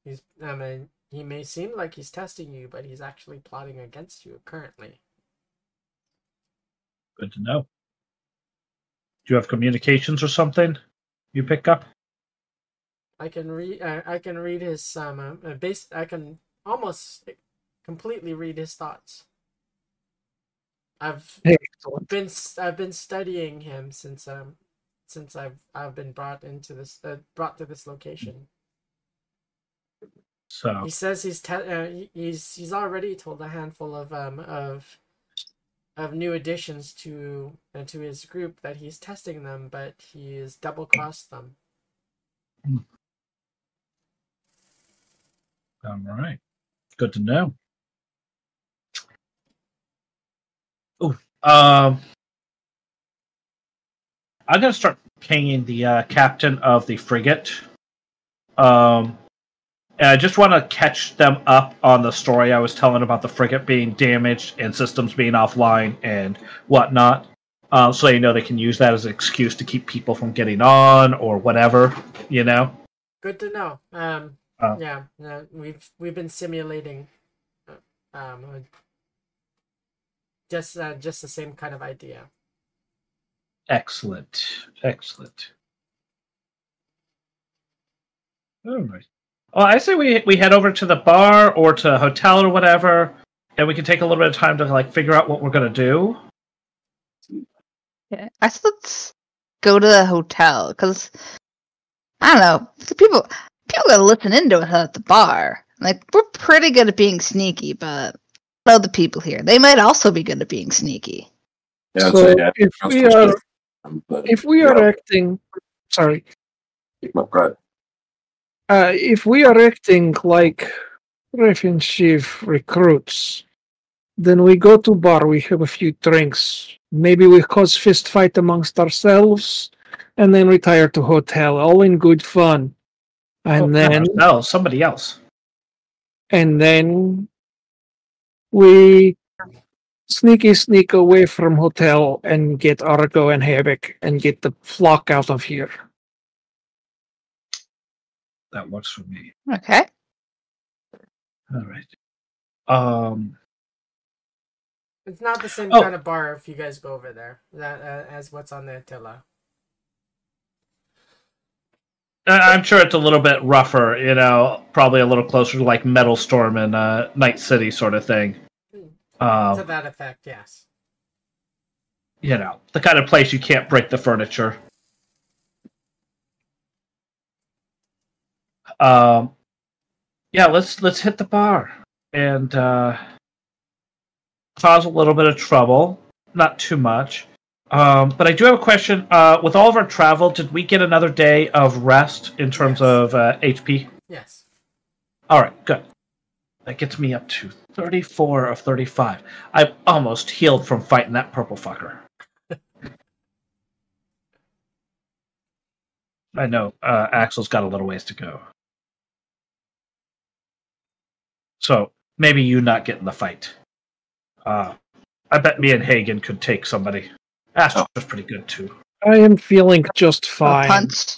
He's, I mean, he may seem like he's testing you, but he's actually plotting against you currently. Good to know. Do you have communications or something you pick up? I can read. Uh, I can read his um. Uh, uh, base. I can almost completely read his thoughts. I've Excellent. been s- I've been studying him since um since I've I've been brought into this uh, brought to this location. So He says he's te- uh, he's he's already told a handful of um of of new additions to uh, to his group that he's testing them, but he has double crossed them. all right, good to know. Oh, um, I'm gonna start pinging the uh, captain of the frigate. Um, and I just want to catch them up on the story I was telling about the frigate being damaged and systems being offline and whatnot. Uh, so you know they can use that as an excuse to keep people from getting on or whatever, you know. Good to know. Um, Oh. yeah, uh, we've we've been simulating, uh, um, uh, just uh, just the same kind of idea. Excellent, excellent. All right. Well, I say we we head over to the bar or to a hotel or whatever, and we can take a little bit of time to like figure out what we're gonna do. Yeah, I said let's go to the hotel because I don't know. the People people gotta listen into it at the bar. Like we're pretty good at being sneaky, but know the people here. They might also be good at being sneaky. Yeah, so say, yeah, if we are sure. Um, but- if we are Yeah. acting sorry go ahead. Uh, if we are acting like Raffen Shiv recruits, then we go to bar, we have a few drinks, maybe we cause fist fight amongst ourselves, and then retire to hotel, all in good fun. And Oh, then no, somebody else. and then we sneaky sneak away from hotel and get Argo and Havoc and get the flock out of here. That works for me. Okay. All right. Um. It's not the same Oh. kind of bar if you guys go over there that uh, as what's on the Attila. I- I'm sure it's a little bit rougher, you know, probably a little closer to like Metal Storm and uh, Night City sort of thing. to Um, that effect, yes. you know, the kind of place you can't break the furniture. Um, yeah, let's let's hit the bar and uh, cause a little bit of trouble. Not too much. Um, but I do have a question. Uh, with all of our travel, did we get another day of rest in terms Yes. of uh, HP? Yes. All right, good. That gets me up to 34 of 35. I'm almost healed from fighting that purple fucker. I know uh, Axel's got a little ways to go. So maybe you not getting the fight. Uh, I bet me and Hagen could take somebody. Astro's pretty good too. I am feeling just A fine. punch.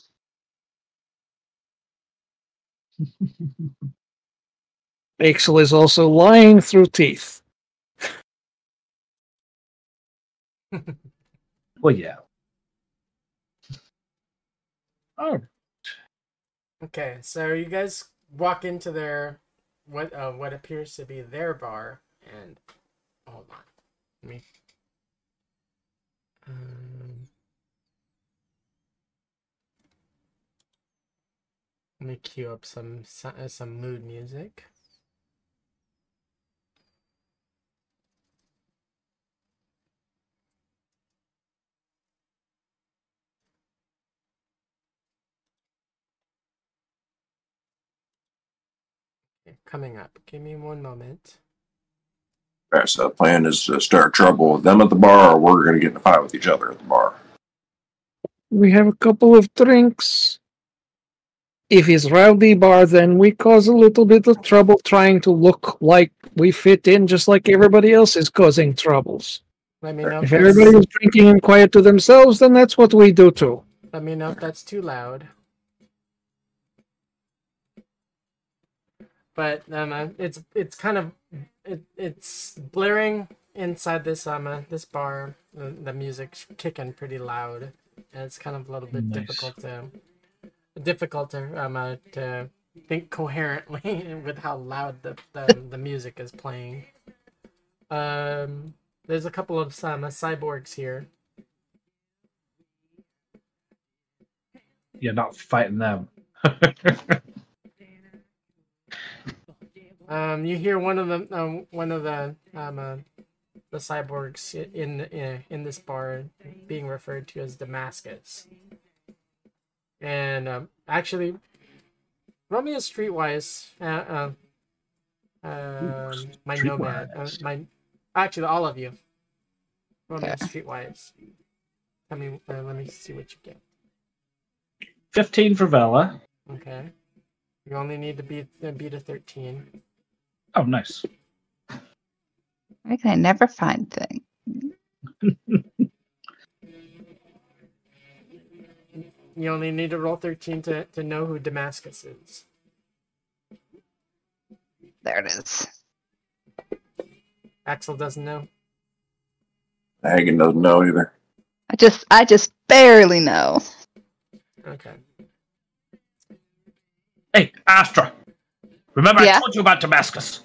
Axel is also lying through teeth. Well, yeah. Oh, Okay, so you guys walk into their what uh, what appears to be their bar, and hold on, let me. Um, Let me cue up some uh, some mood music. Coming up. Give me one moment. All right, so the plan is to start trouble with them at the bar, or we're going to get in a fight with each other at the bar. We have a couple of drinks. If it's rowdy bar, then we cause a little bit of trouble trying to look like we fit in, just like everybody else is causing troubles. Let me know If that's- everybody is drinking and quiet to themselves, then that's what we do too. Let me know if that's too loud. But um, uh, it's it's kind of it, it's blaring inside this um uh, this bar. The, the music's kicking pretty loud, and it's kind of a little bit Nice. difficult to difficult to um uh, to think coherently with how loud the, the the music is playing. Um, there's a couple of um, uh, cyborgs here. You're not fighting them. Um, you hear one of the um, one of the um, uh, the cyborgs in in in this bar being referred to as Damascus, and um, actually, Romeo Streetwise, uh, uh, um, my nomad, uh, my actually all of you, Romeo Okay. Streetwise. I mean, uh, let me see what you get. 15 for Vela. Okay, you only need to beat uh, beat a thirteen. Oh, nice. Why can I never find things? You only need to roll 13 to, to know who Damascus is. There it is. Axel doesn't know. Hagen doesn't know either. I just I just barely know. Okay. Hey, Astra. Remember Yeah? I told you about Damascus.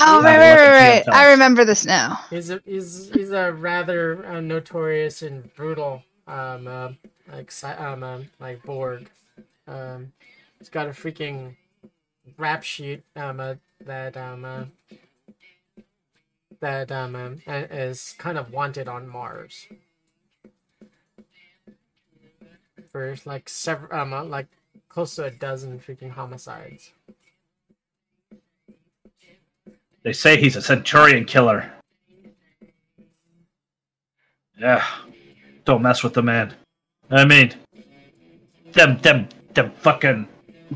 Oh right, right, right, right. I remember this now. He's a he's he's a rather uh, notorious and brutal um uh, like um uh, like Borg. Um, he's got a freaking rap sheet um uh, that um uh, that um uh, is kind of wanted on Mars for like several um uh, like close to a dozen freaking homicides. They say he's a Centurion killer. Yeah. Don't mess with the man. I mean, them, them, them fucking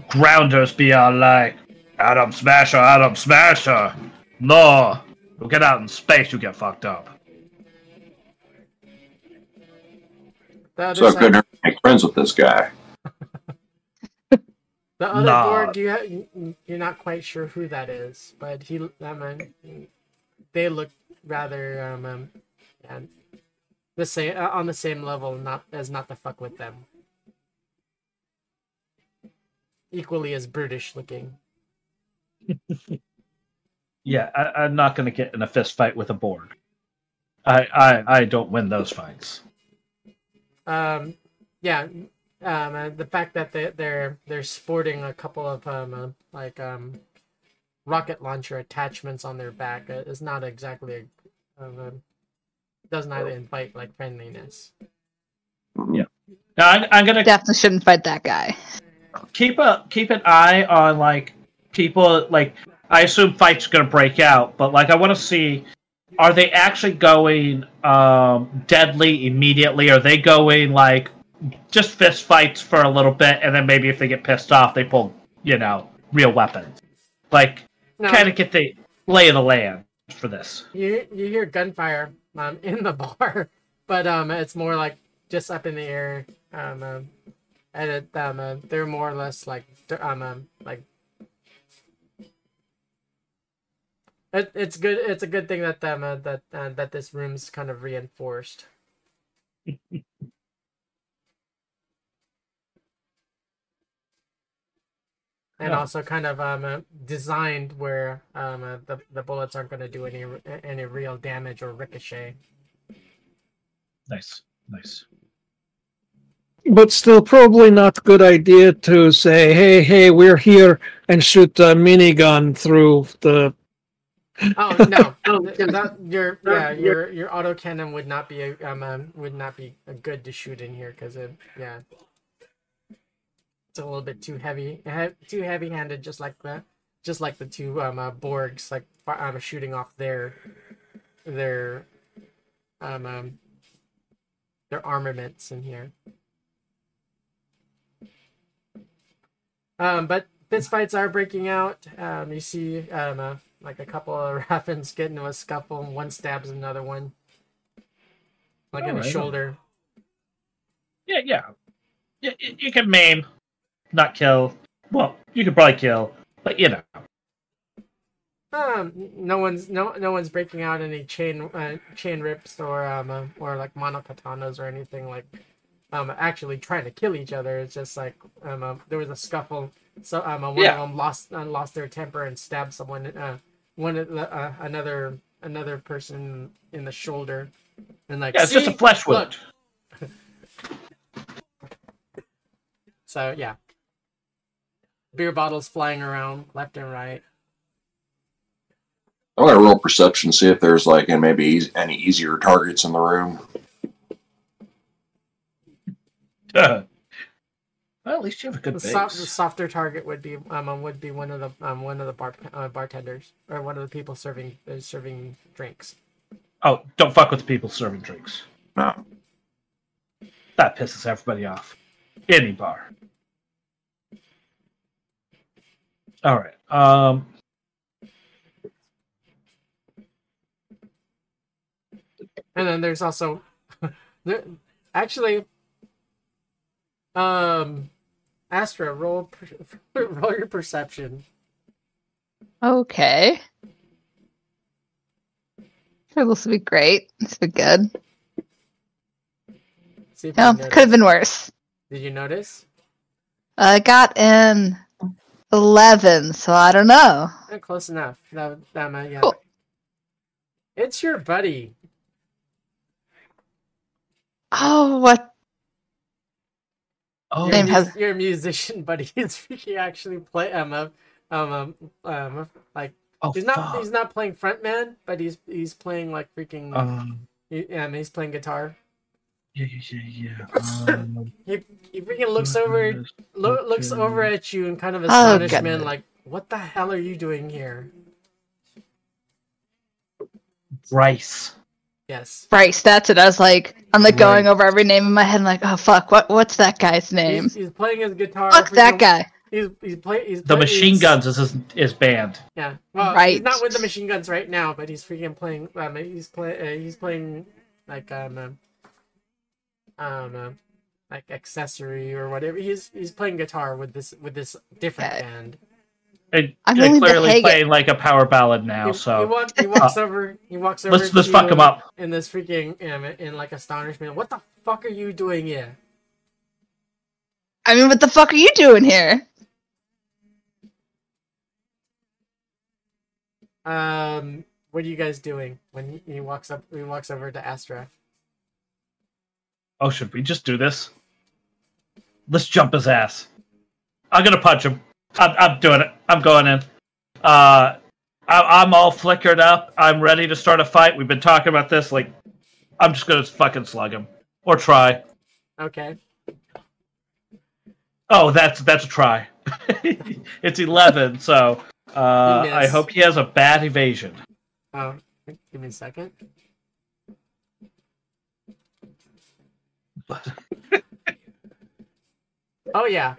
grounders be all like, Atom Smasher, Atom Smasher. No. You get out in space, you get fucked up. The So I side- couldn't make friends with this guy. The other Nah. Borg, you ha- you- you're not quite sure who that is, but he, I mean, they look rather um, um yeah, the same uh, on the same level, not as not to fuck with them. Equally as brutish looking. Yeah, I, I'm not going to get in a fist fight with a Borg. I, I, I don't win those fights. Um, yeah, um, uh, the fact that they they're they're sporting a couple of um uh, like um rocket launcher attachments on their back uh, is not exactly a, um, does not invite like friendliness. Yeah, now, I'm, I'm going to Definitely shouldn't fight that guy. keep a keep an eye on like people like I assume fights gonna break out, but like I want to see are they actually going um, deadly immediately? Are they going like just fist fights for a little bit, and then maybe if they get pissed off, they pull you know real weapons? Like No, kind of get the lay of the land for this. you you hear gunfire um in the bar, but um it's more like just up in the air um, um and it, um uh, they're more or less like um, um like it, it's good it's a good thing that um uh, that uh, that this room's kind of reinforced. and Yeah. also kind of um uh, designed where um uh, the the bullets aren't going to do any any real damage or ricochet. Nice, nice. but still, probably not good idea to say, "Hey, hey, we're here," and shoot a minigun through the. Oh no, that, your yeah your your autocannon would not be a, um, um would not be a good to shoot in here because it yeah it's a little bit too heavy too heavy handed just like the just like the two um uh, Borgs like um shooting off their their um, um their armaments in here. Um, but fist fights are breaking out. Um, you see, um, uh, like a couple of Raffens get into a scuffle, and one stabs another one, like in the shoulder. Yeah, yeah. You, you you can maim, not kill. Well, you could probably kill, but you know. Um, no one's no no one's breaking out any chain uh, chain rips or um uh, or like monokatanas or anything like um actually trying to kill each other. It's just like um uh, there was a scuffle. So um uh, one Yeah. of them lost uh, lost their temper and stabbed someone uh one uh, another another person in the shoulder and like Yeah, it's just a flesh wound. So yeah, beer bottles flying around left and right. I'm gonna roll perception, see if there's like and maybe eas- any easier targets in the room. well, at least you have a good The, base. soft, the softer target would be um uh, would be one of the um one of the bar uh, bartenders or one of the people serving uh, serving drinks. Oh, don't fuck with the people serving drinks. No. That pisses everybody off. Any bar. All right. Um. And then there's also there actually um Astra roll per- roll your perception. Okay. Sure, this will be great. This will be good. See if No, could have been worse. Did you notice? I got an 11, so I don't know. Eh, close enough. That, that might, yeah. Cool. It's your buddy. Oh, what? Oh, Your, Name mus- has- your musician buddy is he actually play um uh, um um, um like oh he's not fuck. he's not playing frontman, but he's he's playing like freaking Um. he, um he's playing guitar. Yeah, yeah, yeah, yeah. Um, He he freaking looks over lo- looks over at you in kind of Oh, astonishment, goodness. like what the hell are you doing here? Bryce. Yes, Bryce, that's it. I was like, I'm like Right. going over every name in my head. I'm like, oh fuck, what? What's that guy's name? he's, he's playing his guitar. Fuck that freaking- guy. He's he's play he's The play- machine he's- guns is his, his band. Yeah, well, he's not with the machine guns right now, but he's freaking playing. Um, he's play. Uh, he's playing like um, um, uh, like accessory or whatever. He's he's playing guitar with this with this different Okay. band. And I'm they're willing to clearly hang it. playing like a power ballad now. he, he, so walk, he walks over. He walks over. let's let's fuck him up. in this freaking um, in like astonishment. What the fuck are you doing here? I mean, what the fuck are you doing here? Um, what are you guys doing when he, he walks up? He walks over to Astra. Oh, should we just do this? Let's jump his ass. I'm gonna punch him. I'm, I'm doing it. I'm going in. Uh, I, I'm all flickered up. I'm ready to start a fight. We've been talking about this. Like, I'm just gonna fucking slug him or try. Okay. Oh, that's that's a try. it's eleven, so uh, I hope he has a bad evasion. Oh, give me a second. Oh yeah,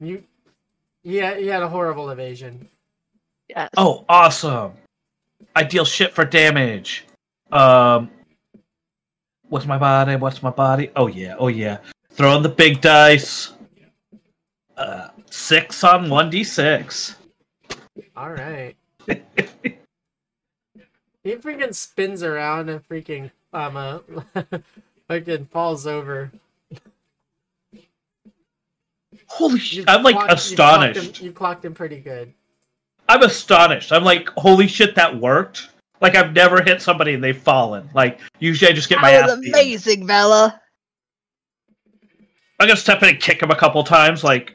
you, yeah, you had a horrible evasion. Yes. Oh, awesome! I deal shit for damage. Um, what's my body? What's my body? Oh yeah, oh yeah. Throwing the big dice. Uh, six on one d six. All right. he freaking spins around and freaking um uh, fucking falls over. Holy You shit! I'm like clocked- you clocked him- astonished. You clocked him pretty good. I'm astonished. I'm like, holy shit, that worked. Like I've never hit somebody and they've fallen. Like usually I just get my that ass was amazing, Bella. I'm gonna step in and kick him a couple times. Like,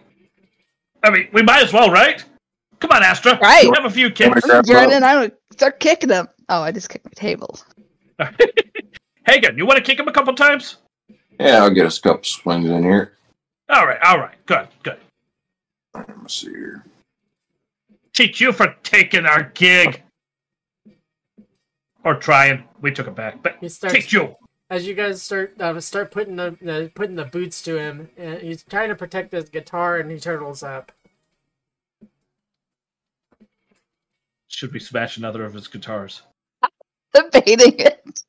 I mean, we might as well, right? Come on, Astra. Right. We Have a few kicks. Crap, You're bro. I would start kicking them. Oh, I just kicked my table. Hagen, you want to kick him a couple times? Yeah, I'll get us a couple swings in here. All right, all right, good, good. Let me see here. Teach you for taking our gig. Or trying. We took it back, but starts teach you. as you guys start uh, start putting the uh, putting the boots to him. Uh, he's trying to protect his guitar, and he turtles up. Should we smash another of his guitars? I'm Debating it.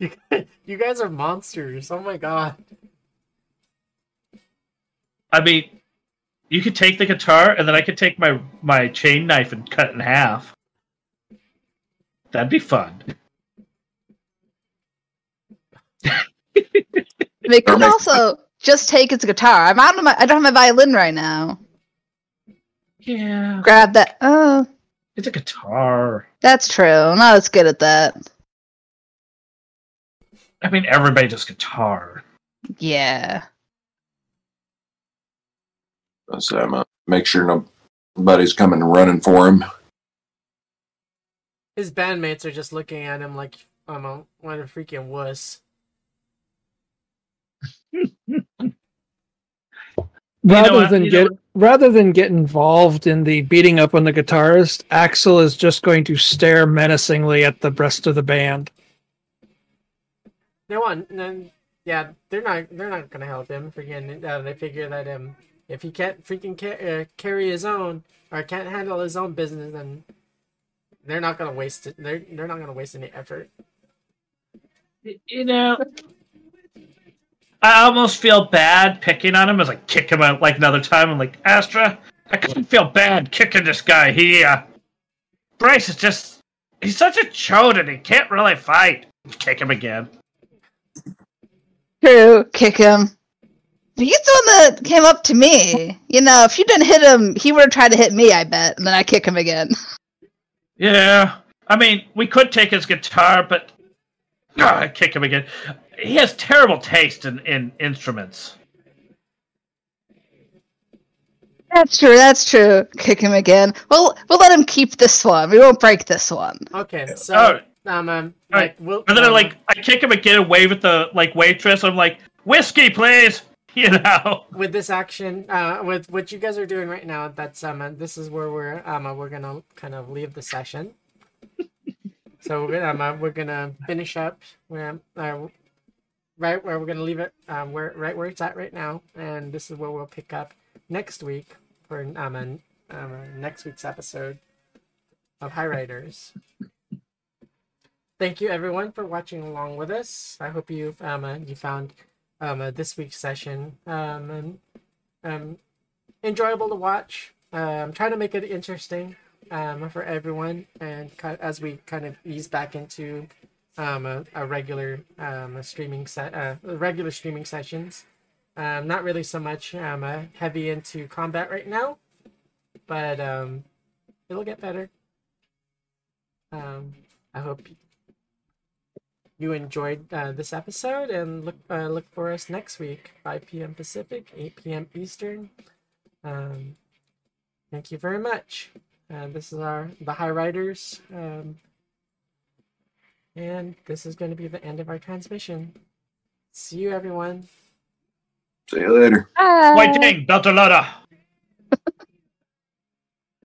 You, you guys are monsters. Oh my god. I mean, you could take the guitar, and then I could take my my chain knife and cut it in half. That'd be fun. They could also just take his guitar. I'm out of my. I don't have my violin right now. Yeah, Grab that. Oh, it's a guitar. that's true. I'm not as good at that. I mean, everybody does guitar. Yeah. So I'm gonna make sure nobody's coming running for him. His bandmates are just looking at him like, I'm a what a freaking wuss. Rather what? than You know get rather than get involved in the beating up on the guitarist, Axel is just going to stare menacingly at the rest of the band. They want, then yeah, they're not they're not gonna help him. Freaking, uh, they figure that um, if he can't freaking ca- uh, carry his own or can't handle his own business, then they're not gonna waste it. They're they're not gonna waste any effort. You know, I almost feel bad picking on him as I kick him out like another time. I'm like, Astra, I couldn't feel bad kicking this guy. He, uh, Bryce is just, he's such a chode and he can't really fight. Kick him again. True. Kick him. He's the one that came up to me. You know, if you didn't hit him, he would have tried to hit me. I bet, and then I kick him again. Yeah, I mean, we could take his guitar, but ah, kick him again. He has terrible taste in, in instruments. That's true. That's true. Kick him again. Well, we'll let him keep this one. We won't break this one. Okay, so Oh, um, um like we'll And then I um, like I kick him again and wave at the like waitress. I'm like, whiskey, please. You know. with this action, uh, with what you guys are doing right now, that's um, uh, this is where we're um, uh, we're gonna kind of leave the session. so we're gonna um, uh, we're gonna finish up where uh, right where we're gonna leave it um, where right where it's at right now, and this is where we'll pick up next week for um, um next week's episode of High Riders. Thank you everyone for watching along with us. I hope you um uh, you found um, uh, this week's session. Um, and, um, enjoyable to watch. I'm trying to make it interesting um, for everyone, and as we kind of ease back into um, a, a regular um, a streaming set, uh, regular streaming sessions. Um, not really so much um, uh, heavy into combat right now, but um, it'll get better. Um, I hope you enjoyed uh, this episode and look uh, look for us next week 5 p.m pacific 8 p.m eastern um, thank you very much uh, this is our the high riders um, and this is going to be the end of our transmission see you everyone See you later. Bye. White King, Delta Loda.